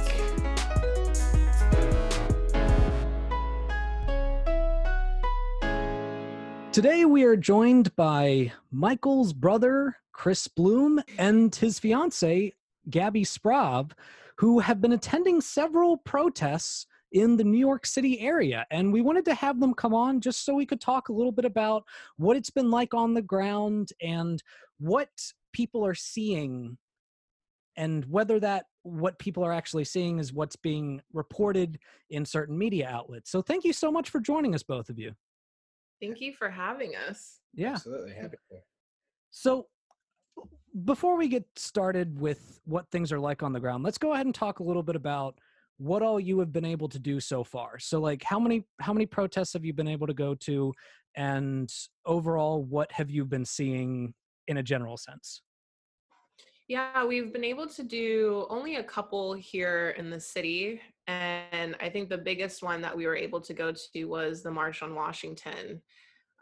Today we are joined by Michael's brother, Chris Bloom, and his fiance, Gabby Sprauve, who have been attending several protests in the New York City area. And we wanted to have them come on just so we could talk a little bit about what it's been like on the ground and what people are seeing and whether that what people are actually seeing is what's being reported in certain media outlets. So thank you so much for joining us both of you. Thank you for having us. Yeah. Absolutely happy to. So, before we get started with what things are like on the ground, let's go ahead and talk a little bit about what all you have been able to do so far. So, like, how many how many protests have you been able to go to, and overall, what have you been seeing in a general sense? Yeah, we've been able to do only a couple here in the city. And I think the biggest one that we were able to go to was the March on Washington,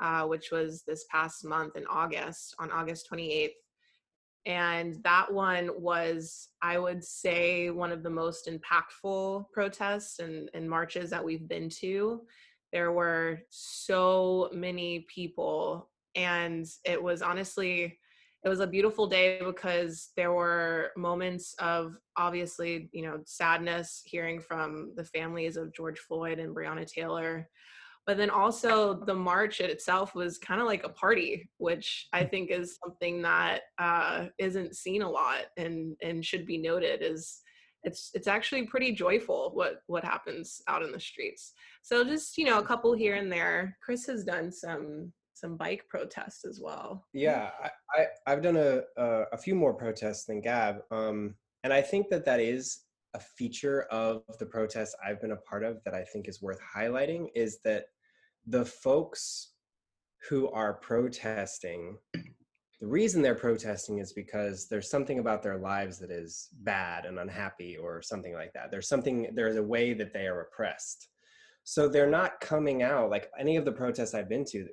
uh, which was this past month in August, on August 28th. And that one was, I would say, one of the most impactful protests and, and marches that we've been to. There were so many people, and it was honestly, it was a beautiful day because there were moments of obviously you know sadness hearing from the families of george floyd and breonna taylor but then also the march itself was kind of like a party which i think is something that uh, isn't seen a lot and and should be noted is it's it's actually pretty joyful what what happens out in the streets. So just you know a couple here and there. Chris has done some some bike protests as well. Yeah, I, I I've done a, a a few more protests than Gab, um, and I think that that is a feature of the protests I've been a part of that I think is worth highlighting is that the folks who are protesting, the reason they're protesting is because there's something about their lives that is bad and unhappy or something like that. There's something there's a way that they are oppressed. So they're not coming out like any of the protests I've been to.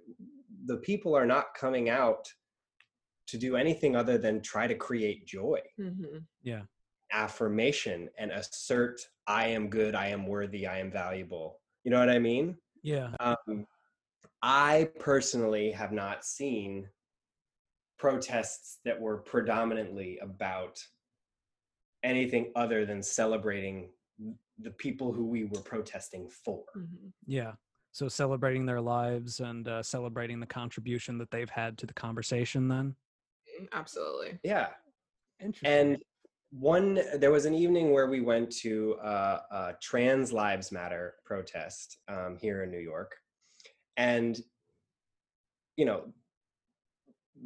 The people are not coming out to do anything other than try to create joy, hmm Yeah. affirmation, and assert, I am good, I am worthy, I am valuable. You know what I mean? Yeah. Um, I personally have not seen protests that were predominantly about anything other than celebrating the people who we were protesting for. hmm Yeah. So celebrating their lives and uh, celebrating the contribution that they've had to the conversation. Then. absolutely Yeah. Interesting. And one, there was an evening where we went to uh, a Trans Lives Matter protest um, here in New York, and you know,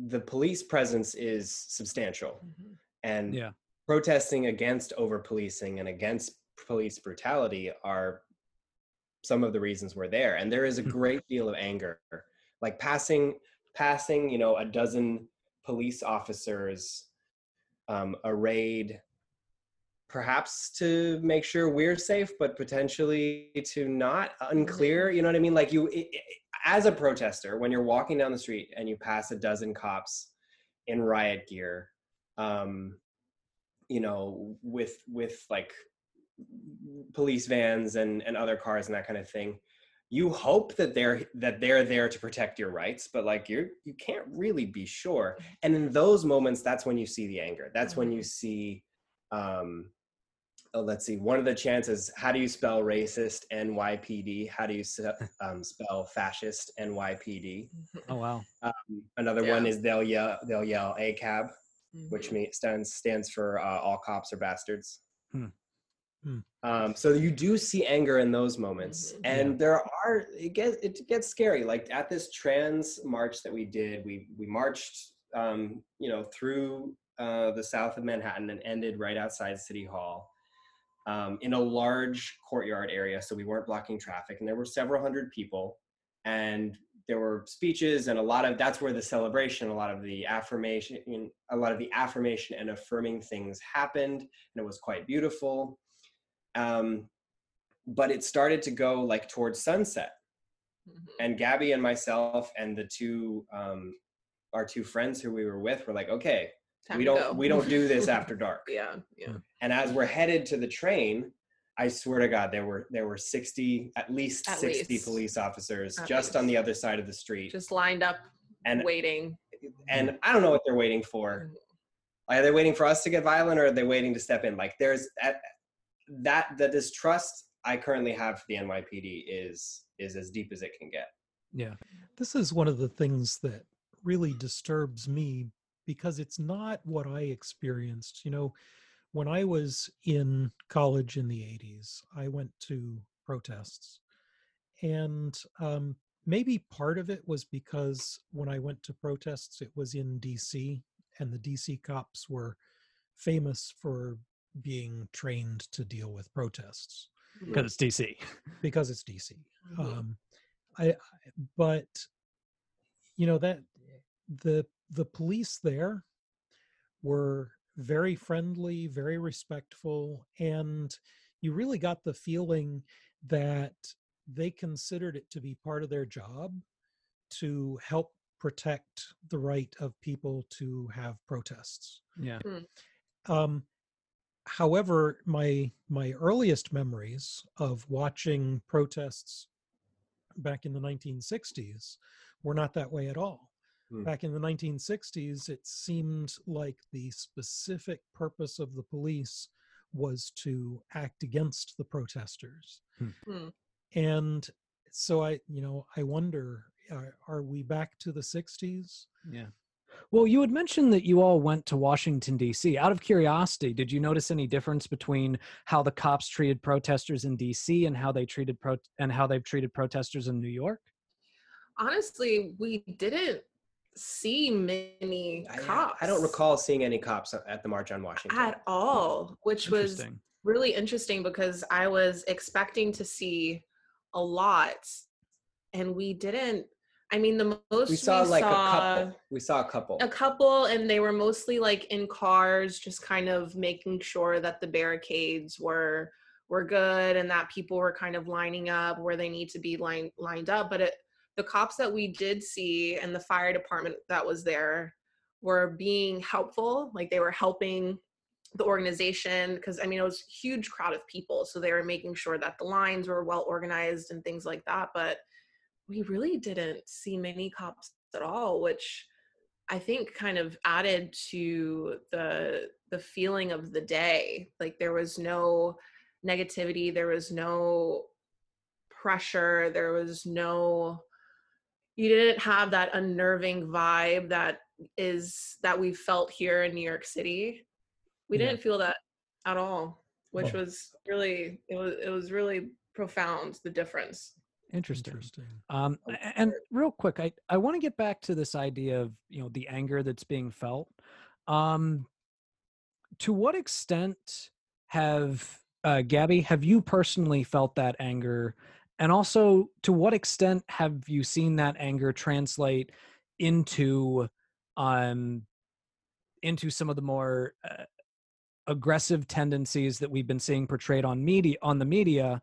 the police presence is substantial, Mhm. and Yeah. protesting against over policing and against police brutality are some of the reasons we're there and there is a Hmm. great deal of anger like passing passing you know a dozen police officers um, arrayed perhaps to make sure we're safe but potentially to not unclear you know what i mean? Like you it, it- as a protester when you're walking down the street and you pass a dozen cops in riot gear um you know with with like police vans and and other cars and that kind of thing you hope that they're that they're there to protect your rights but like you're you can't really be sure. And in those moments that's when you see the anger. That's when you see um oh, let's see one of the chances how do you spell racist nypd how do you se- um, spell fascist nypd oh wow. um, another one is they'll yell they'll yell ACAB which means stands stands for uh, all cops are bastards. Hmm. Hmm. Um, so you do see anger in those moments, Mhm. and there are it gets it gets scary. Like at this trans march that we did, we we marched, um, you know, through uh, the south of Manhattan and ended right outside City Hall. Um, in a large courtyard area, so we weren't blocking traffic, and there were several hundred people, and there were speeches and a lot of that's where the celebration a lot of the affirmation a lot of the affirmation and affirming things happened and it was quite beautiful um, but it started to go like towards sunset Mhm. and gabby and myself and the two um, our two friends who we were with were like okay Time we don't go. we don't do this after dark yeah, yeah. and as we're headed to the train i swear to god there were there were 60 at least At 60 least. police officers At just on the other side of the street Just lined up, and waiting. and I don't know what they're waiting for. Are they waiting for us to get violent, or are they waiting to step in? Like, there's that that the distrust I currently have for the NYPD is is as deep as it can get. Yeah. This is one of the things that really disturbs me because it's not what I experienced. You know, when I was in college in the 80s, I went to protests. And um, maybe part of it was because when I went to protests, it was in DC, and the DC cops were famous for being trained to deal with protests Because it's DC. because it's DC. Um, I, I- but you know that the the police there were very friendly, very respectful, and you really got the feeling that they considered it to be part of their job to help protect the right of people to have protests. Yeah. Um, however, my my earliest memories of watching protests back in the 1960s were not that way at all. Hmm. Back in the 1960s, it seemed like the specific purpose of the police was to act against the protesters. Hmm. And so I, you know, I wonder, are, are we back to the 60s? Yeah. Well, you had mentioned that you all went to Washington, D.C. Out of curiosity, did you notice any difference between how the cops treated protesters in D.C. and how they treated pro and how they've treated protesters in New York? Honestly, we didn't see many cops. Uh, I don't recall seeing any cops at the March on Washington. at all, which was really interesting because I was expecting to see a lot, and we didn't. I mean, the most we saw like a couple. We saw a couple. a couple and they were mostly like in cars just kind of making sure that the barricades were were good and that people were kind of lining up where they need to be lined lined up but it, the cops that we did see and the fire department that was there were being helpful like they were helping the organization because i mean it was a huge crowd of people so they were making sure that the lines were well organized and things like that but we really didn't see many cops at all which i think kind of added to the the feeling of the day. Like there was no negativity there was no pressure there was no you didn't have that unnerving vibe that is that we felt here in new york city. We Yeah. didn't feel that at all which Well- was really it was it was really profound the difference Interesting. Interesting. Um, and real quick, I, I want to get back to this idea of you know the anger that's being felt. Um, to what extent have uh, Gabby have you personally felt that anger, and also to what extent have you seen that anger translate into um into some of the more uh, aggressive tendencies that we've been seeing portrayed on media on the media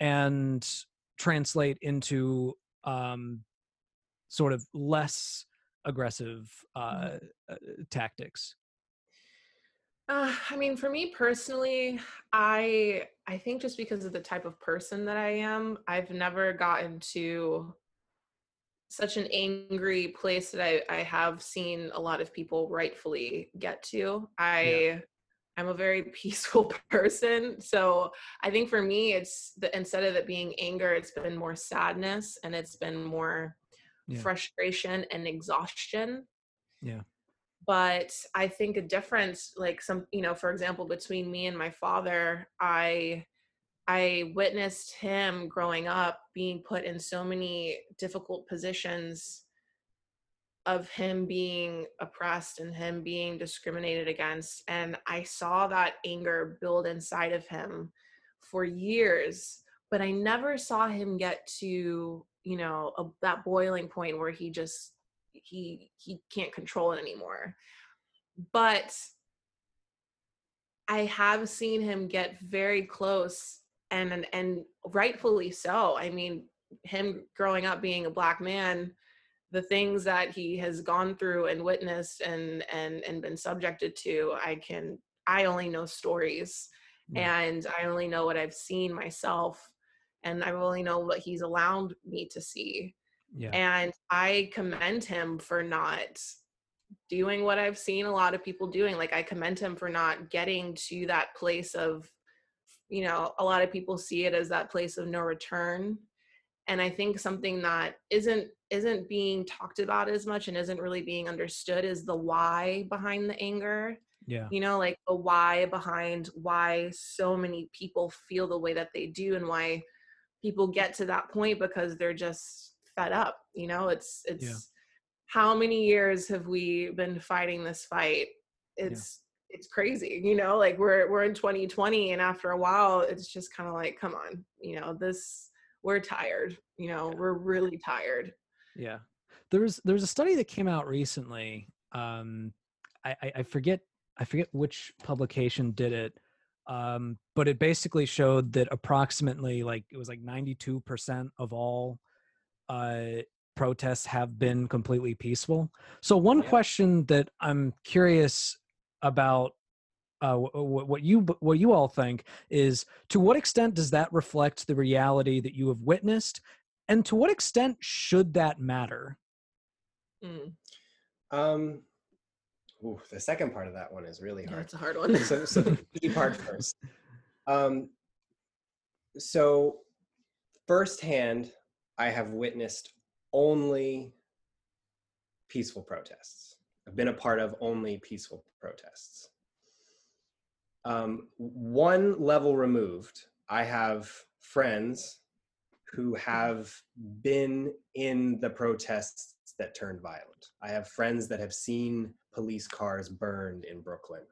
and translate into um, sort of less aggressive uh, uh, tactics. Uh, I mean, for me personally, I I think just because of the type of person that I am, I've never gotten to such an angry place that I, I have seen a lot of people rightfully get to. I I'm a very peaceful person. So I think for me it's the instead of it being anger, it's been more sadness and it's been more Yeah. frustration and exhaustion. Yeah. but i think a difference like some you know for example between me and my father i i witnessed him growing up being put in so many difficult positions of him being oppressed and him being discriminated against and i saw that anger build inside of him for years but i never saw him get to you know a, that boiling point where he just he he can't control it anymore. But i have seen him get very close and and, and rightfully so. I mean him growing up being a black man the things that he has gone through and witnessed and and and been subjected to i can i only know stories mm. and i only know what i've seen myself and i only know what he's allowed me to see. Yeah. and i commend him for not doing what i've seen a lot of people doing like i commend him for not getting to that place of you know a lot of people see it as that place of no return. And i think something that isn't isn't being talked about as much and isn't really being understood is the why behind the anger. Yeah. you know like the why behind why so many people feel the way that they do and why people get to that point because they're just fed up you know? It's it's Yeah. how many years have we been fighting this fight? It's it's crazy you know? Like we're we're in 2020 and after a while it's just kind of like come on you know this we're tired you know? We're really tired Yeah. There's there's a study that came out recently. Um I, I, I forget I forget which publication did it. Um, but it basically showed that approximately like it was like 92% of all uh protests have been completely peaceful. So one Yeah. question that I'm curious about uh, wh- wh- what you what you all think is to what extent does that reflect the reality that you have witnessed and to what extent should that matter Mm. Um, ooh, the second part of that one is really hard. it's a hard one so, so the easy part first. Um, so firsthand, I have witnessed only peaceful protests. I've been a part of only peaceful protests. Um, one level removed, I have friends who have been in the protests that turned violent. I have friends that have seen police cars burned in Brooklyn.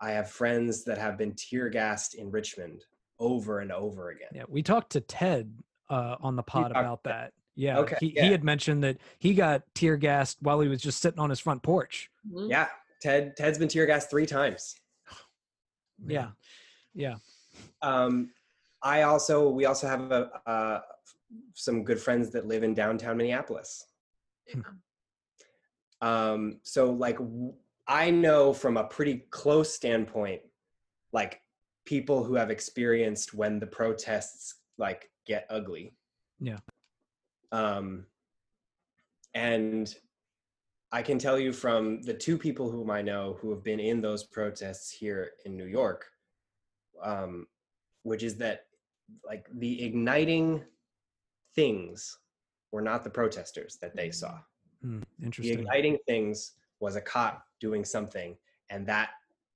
I have friends that have been tear gassed in Richmond over and over again. Yeah, we talked to Ted uh, on the pod about that. Yeah, Okay, he, yeah. he had mentioned that he got tear gassed while he was just sitting on his front porch. Mhm. Yeah, Ted Ted's been tear gassed three times. Yeah, yeah, Um, I also we also have a, uh, some good friends that live in downtown Minneapolis. Yeah. Um, so like I know from a pretty close standpoint, like people who have experienced when the protests like get ugly. Yeah. Um, and I can tell you from the two people whom I know who have been in those protests here in New York, um, which is that like the igniting things were not the protesters that they saw. Hmm, The igniting things was a cop doing something, and that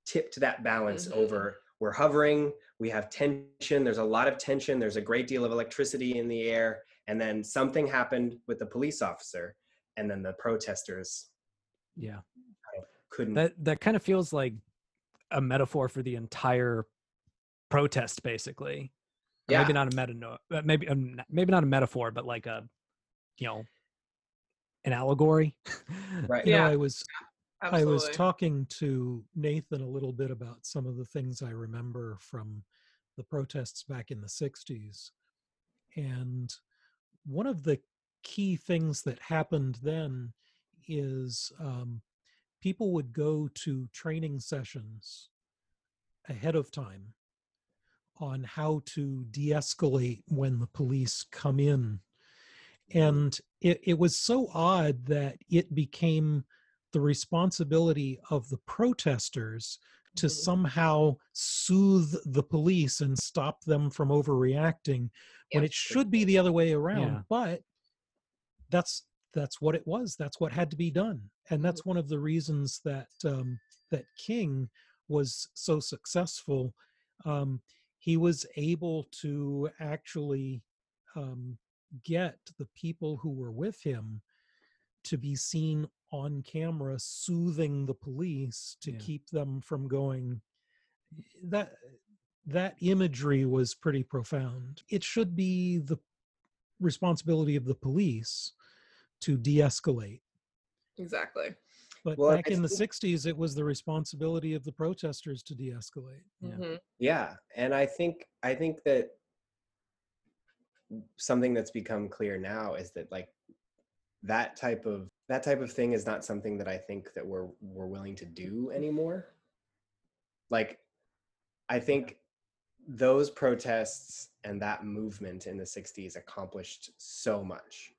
tipped that balance Mhm. over. We're hovering, we have tension, there's a lot of tension, there's a great deal of electricity in the air, and then something happened with the police officer, and then the protesters Yeah, couldn't. that that kind of feels like a metaphor for the entire protest, basically. Or yeah, Maybe not a meta, uh, maybe um, maybe not a metaphor, but like a, you know, an allegory. right. You know, Yeah. I was I was talking to Nathan a little bit about some of the things I remember from the protests back in the 60s. And one of the key things that happened then is um, people would go to training sessions ahead of time on how to de escalate when the police come in. And it, it was so odd that it became the responsibility of the protesters to Mhm. somehow soothe the police and stop them from overreacting when it should be the other way around Yeah. but that's that's what it was that's what had to be done and that's one of the reasons that um, that King was so successful. Um, he was able to actually um, get the people who were with him to be seen on camera soothing the police to Yeah. keep them from going that that imagery was pretty profound it should be the responsibility of the police to de-escalate Exactly. But Well, back in the think- 60s it was the responsibility of the protesters to de-escalate Yeah. Mhm. Yeah, and I think I think that something that's become clear now is that like that type of that type of thing is not something that I think that we're we're willing to do anymore. Like I think those protests and that movement in the 60s accomplished so much.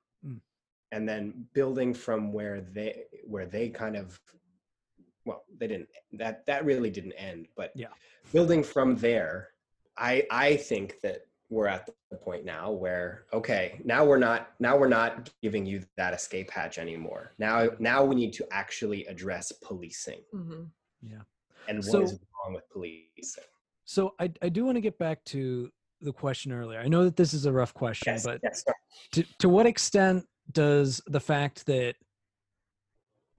And then building from where they where they kind of well, they didn't that that really didn't end, but Yeah. building from there, I I think that we're at the point now where okay, now we're not now we're not giving you that escape hatch anymore. Now now we need to actually address policing Mhm. and So- what is wrong with policing. So I I do want to get back to the question earlier. I know that this is a rough question, Yes, but yes. to, to what extent does the fact that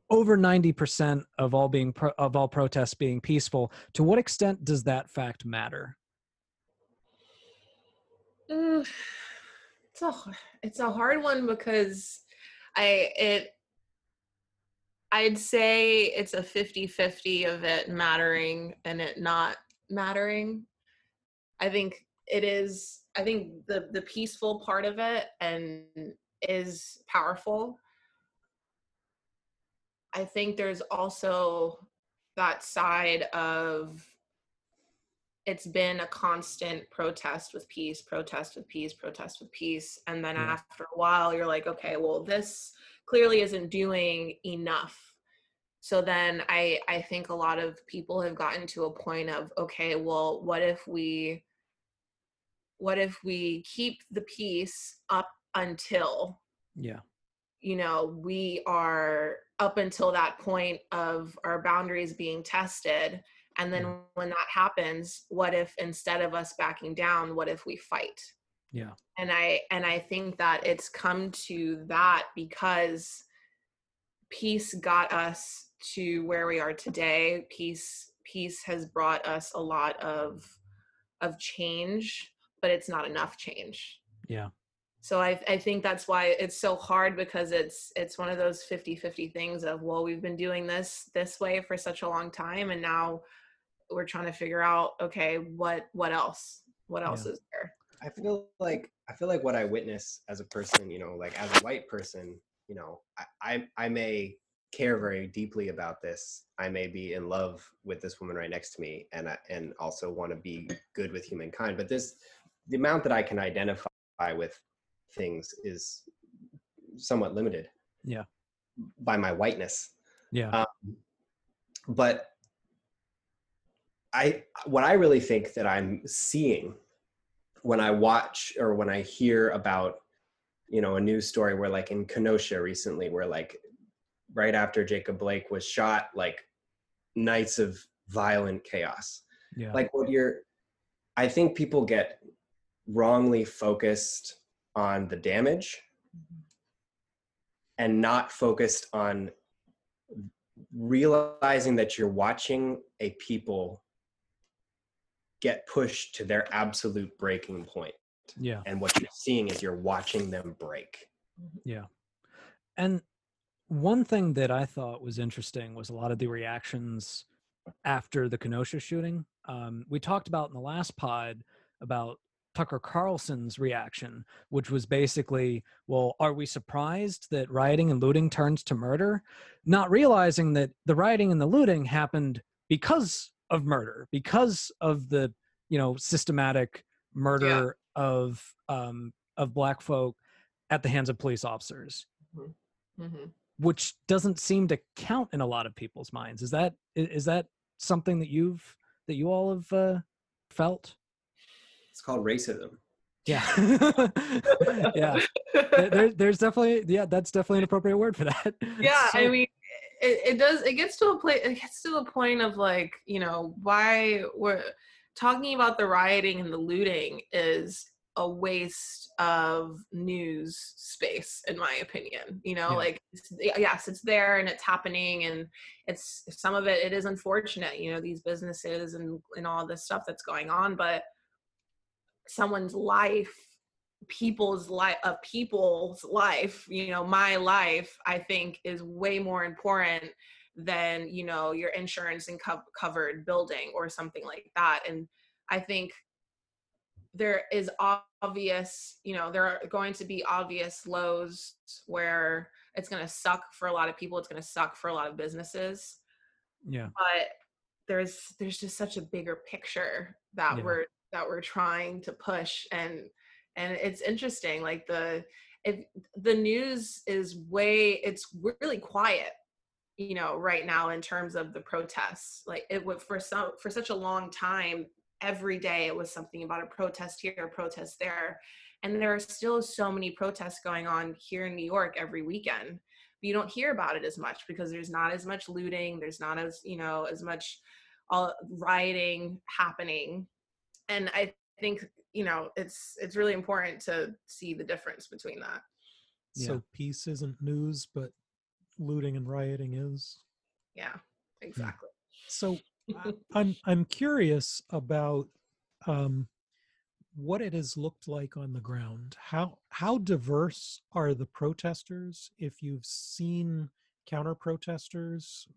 over 90% of all being pro, of all protests being peaceful to what extent does that fact matter it's a it's a hard one because I it I'd say it's a 50-50 of it mattering and it not mattering. I think it is I think the the peaceful part of it and is powerful. I think there's also that side of it's been a constant protest with peace, protest with peace, protest with peace. And then Yeah. after a while, you're like, okay, well, this clearly isn't doing enough. So then I I think a lot of people have gotten to a point of, okay, well, what if we what if we keep the peace up until yeah. you know we are up until that point of our boundaries being tested. And then when that happens what if instead of us backing down what if we fight? Yeah. And i and i think that it's come to that because peace got us to where we are today. Peace peace has brought us a lot of of change but it's not enough change. Yeah so I, I think that's why it's so hard because it's it's one of those 50-50 things of well we've been doing this this way for such a long time and now we're trying to figure out okay what what else what else Yeah. is there I feel like I feel like what I witness as a person, you know, like as a white person, you know, I I, I may care very deeply about this. I may be in love with this woman right next to me, and I, and also want to be good with humankind. But this, the amount that I can identify with things is somewhat limited. Yeah. By my whiteness, yeah um, but I what I really think that I'm seeing when I watch or when I hear about you know a news story where like in Kenosha recently where like right after Jacob Blake was shot like nights of violent chaos yeah like what you're I think people get wrongly focused on the damage and not focused on realizing that you're watching a people get pushed to their absolute breaking point. Yeah. And what you're seeing is you're watching them break. Yeah. And one thing that I thought was interesting was a lot of the reactions after the Kenosha shooting. Um, we talked about in the last pod about Tucker Carlson's reaction, which was basically, well, are we surprised that rioting and looting turns to murder? Not realizing that the rioting and the looting happened because of murder, because of the, you know, systematic murder of um, of black folk at the hands of police officers. Hmm which doesn't seem to count in a lot of people's minds. Is that is that something that you've that you all have uh, felt it's called racism. Yeah. Yeah. There- there, there's definitely yeah that's definitely an appropriate word for that. Yeah i mean it, it does it gets to a place it gets to the point of like you know why we're talking about the rioting and the looting is a waste of news space in my opinion you know Yeah. like it's, yes it's there and it's happening and it's some of it it is unfortunate you know these businesses and and all this stuff that's going on but someone's life people's life a people's life you know my life i think is way more important than you know your insurance and co- covered building or something like that and i think there is obvious you know there are going to be obvious lows where it's going to suck for a lot of people it's going to suck for a lot of businesses Yeah. but there's there's just such a bigger picture that Yeah. we're that we're trying to push and and it's interesting like the if the news is way it's really quiet you know right now in terms of the protests like it would for some for such a long time every day it was something about a protest here a protest there and there are still so many protests going on here in new york every weekend. But you don't hear about it as much because there's not as much looting there's not as you know as much all rioting happening and i think you know it's it's really important to see the difference between that Yeah. So peace isn't news, but looting and rioting is. yeah exactly So I- I'm I'm curious about um, what it has looked like on the ground. How how diverse are the protesters? If you've seen counter protesters,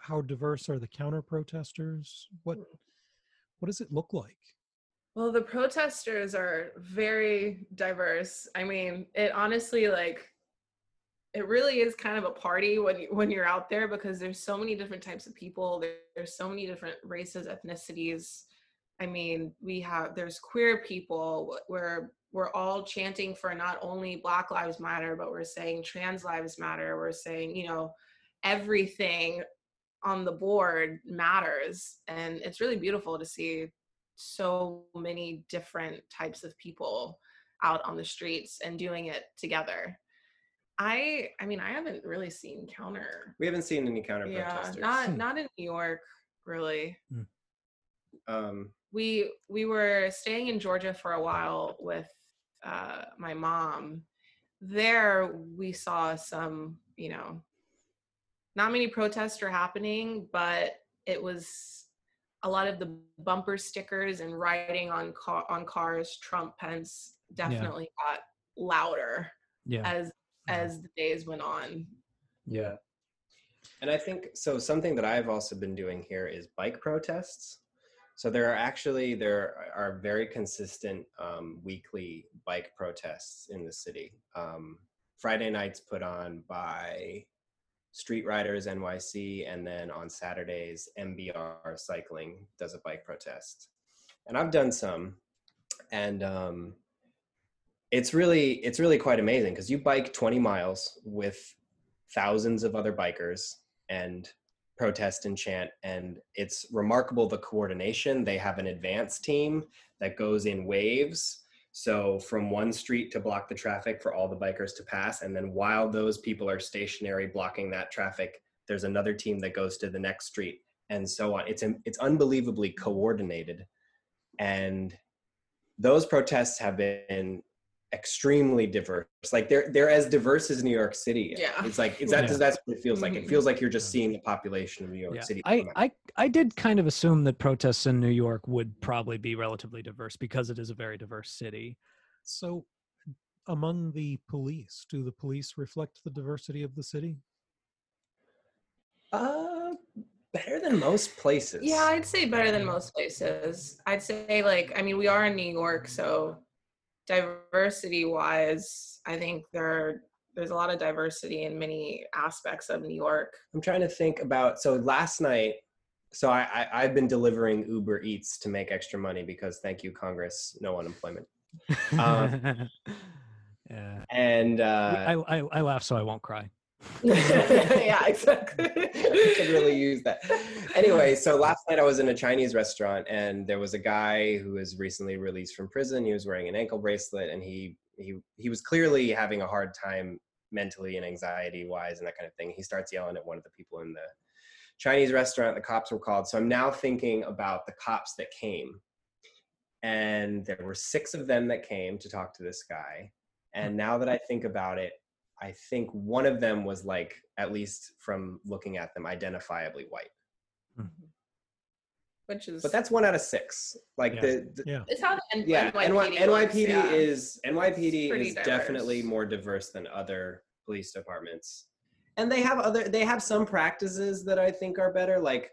how diverse are the counter protesters? What what does it look like? Well, the protesters are very diverse. I mean, it honestly like it really is kind of a party when you, when you're out there because there's so many different types of people. There, there's so many different races, ethnicities. I mean, we have there's queer people. We're we're all chanting for not only Black Lives Matter, but we're saying trans lives matter. We're saying you know everything on the board matters, and it's really beautiful to see so many different types of people out on the streets and doing it together. I I mean I haven't really seen counter. We haven't seen any counter protesters. Yeah, not Hmm. not in New York really. Um, We we were staying in Georgia for a while with uh, my mom. There we saw some, you know, not many protests are happening, but it was a lot of the bumper stickers and writing on car on cars. Trump Pence definitely got louder Yeah. as as the days went on. Yeah. And I think so. Something that I've also been doing here is bike protests. So there are actually there are very consistent um, weekly bike protests in the city. Um, Friday nights put on by Street Riders NYC, and then on Saturdays MBR Cycling does a bike protest. And I've done some, and um, it's really it's really quite amazing because you bike 20 miles with thousands of other bikers and protest and chant and it's remarkable the coordination they have an advance team that goes in waves so from one street to block the traffic for all the bikers to pass and then while those people are stationary blocking that traffic there's another team that goes to the next street and so on. It's it's unbelievably coordinated. And those protests have been extremely diverse. Like they're they're as diverse as New York City. Yeah. It's like it's that Yeah. that's what it feels like. It Mhm. feels like you're just seeing the population of New York Yeah. City. I. I I did kind of assume that protests in New York would probably be relatively diverse because it is a very diverse city. So among the police, do the police reflect the diversity of the city? uh better than most places. Yeah, I'd say better than most places. I'd say like I mean we are in New York, so diversity wise, I think there there's a lot of diversity in many aspects of New York. I'm trying to think about so last night so I, I I've been delivering Uber Eats to make extra money because thank you Congress, no unemployment. Um, yeah. And uh I, I I laugh so I won't cry. yeah, exactly. I could really use that. Anyway, so last night I was in a Chinese restaurant and there was a guy who was recently released from prison. He was wearing an ankle bracelet and he he he was clearly having a hard time mentally and anxiety wise and that kind of thing. He starts yelling at one of the people in the Chinese restaurant. The cops were called. So I'm now thinking about the cops that came. And there were six of them that came to talk to this guy. And now that I think about it, I think one of them was like, at least from looking at them, identifiably white. which is But that's one out of six. Like Yeah. the, the Yeah. it's how the N- yeah, NYPD, NY, looks, NYPD yeah. is NYPD pretty is definitely more diverse than other police departments, and they have other they have some practices that I think are better. Like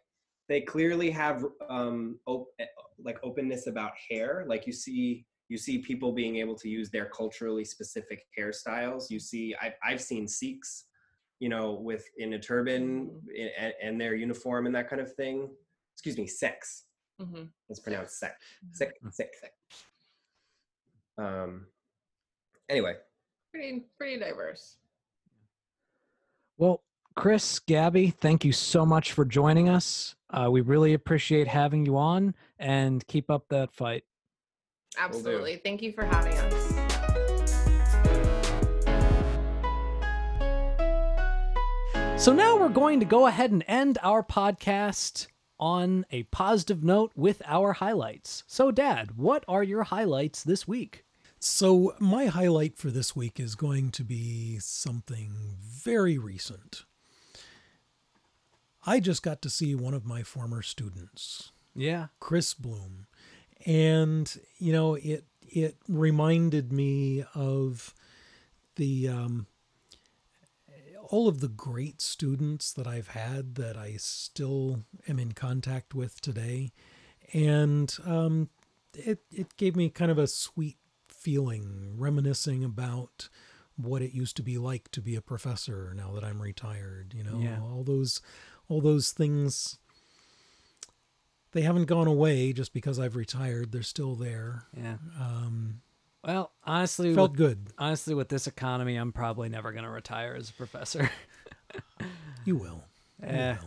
they clearly have um op- eh, like openness about hair. Like you see you see people being able to use their culturally specific hairstyles. You see I've I've seen Sikhs, you know, with in a turban Mm-hmm. and, and their uniform and that kind of thing. Excuse me, sex. Mhm. It's pronounced sec. Sick, sick, sick. Um. Anyway, pretty pretty diverse. Well, Chris, Gabby, thank you so much for joining us. Uh, we really appreciate having you on and keep up that fight. Do. Absolutely. Thank you for having us. So now we're going to go ahead and end our podcast on a positive note with our highlights. So, Dad, what are your highlights this week? So, my highlight for this week is going to be something very recent. I just got to see one of my former students, Yeah. Chris Bloom, and you know it it reminded me of the um, all of the great students that I've had that I still am in contact with today, and um, it it gave me kind of a sweet feeling, reminiscing about what it used to be like to be a professor now that I'm retired. You know, Yeah. all those all those things they haven't gone away just because I've retired. They're still there. Yeah. Um, Well, honestly, felt with, good. honestly, with this economy, I'm probably never going to retire as a professor. You will. Will.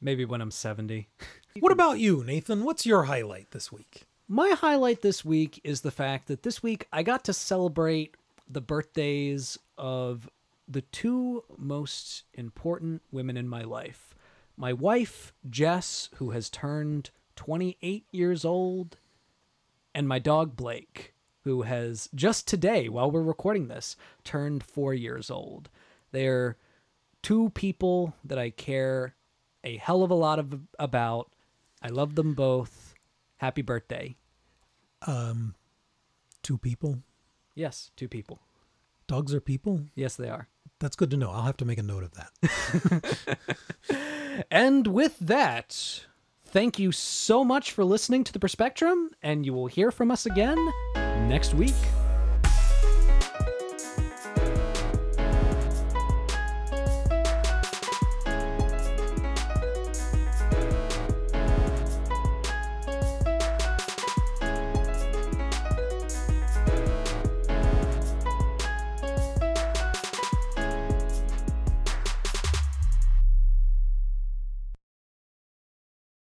maybe when I'm 70. What about you, Nathan? What's your highlight this week? My highlight this week is the fact that this week I got to celebrate the birthdays of the two most important women in my life. My wife, Jess, who has turned 28 years old, and my dog, Blake, who has just today, while we're recording this, turned four years old. They're two people that I care a hell of a lot of, about. I love them both. Happy birthday. Um, two people. Yes, two people. Dogs are people. Yes, they are. That's good to know. I'll have to make a note of that. And with that, thank you so much for listening to the Perspectrum, and you will hear from us again next week.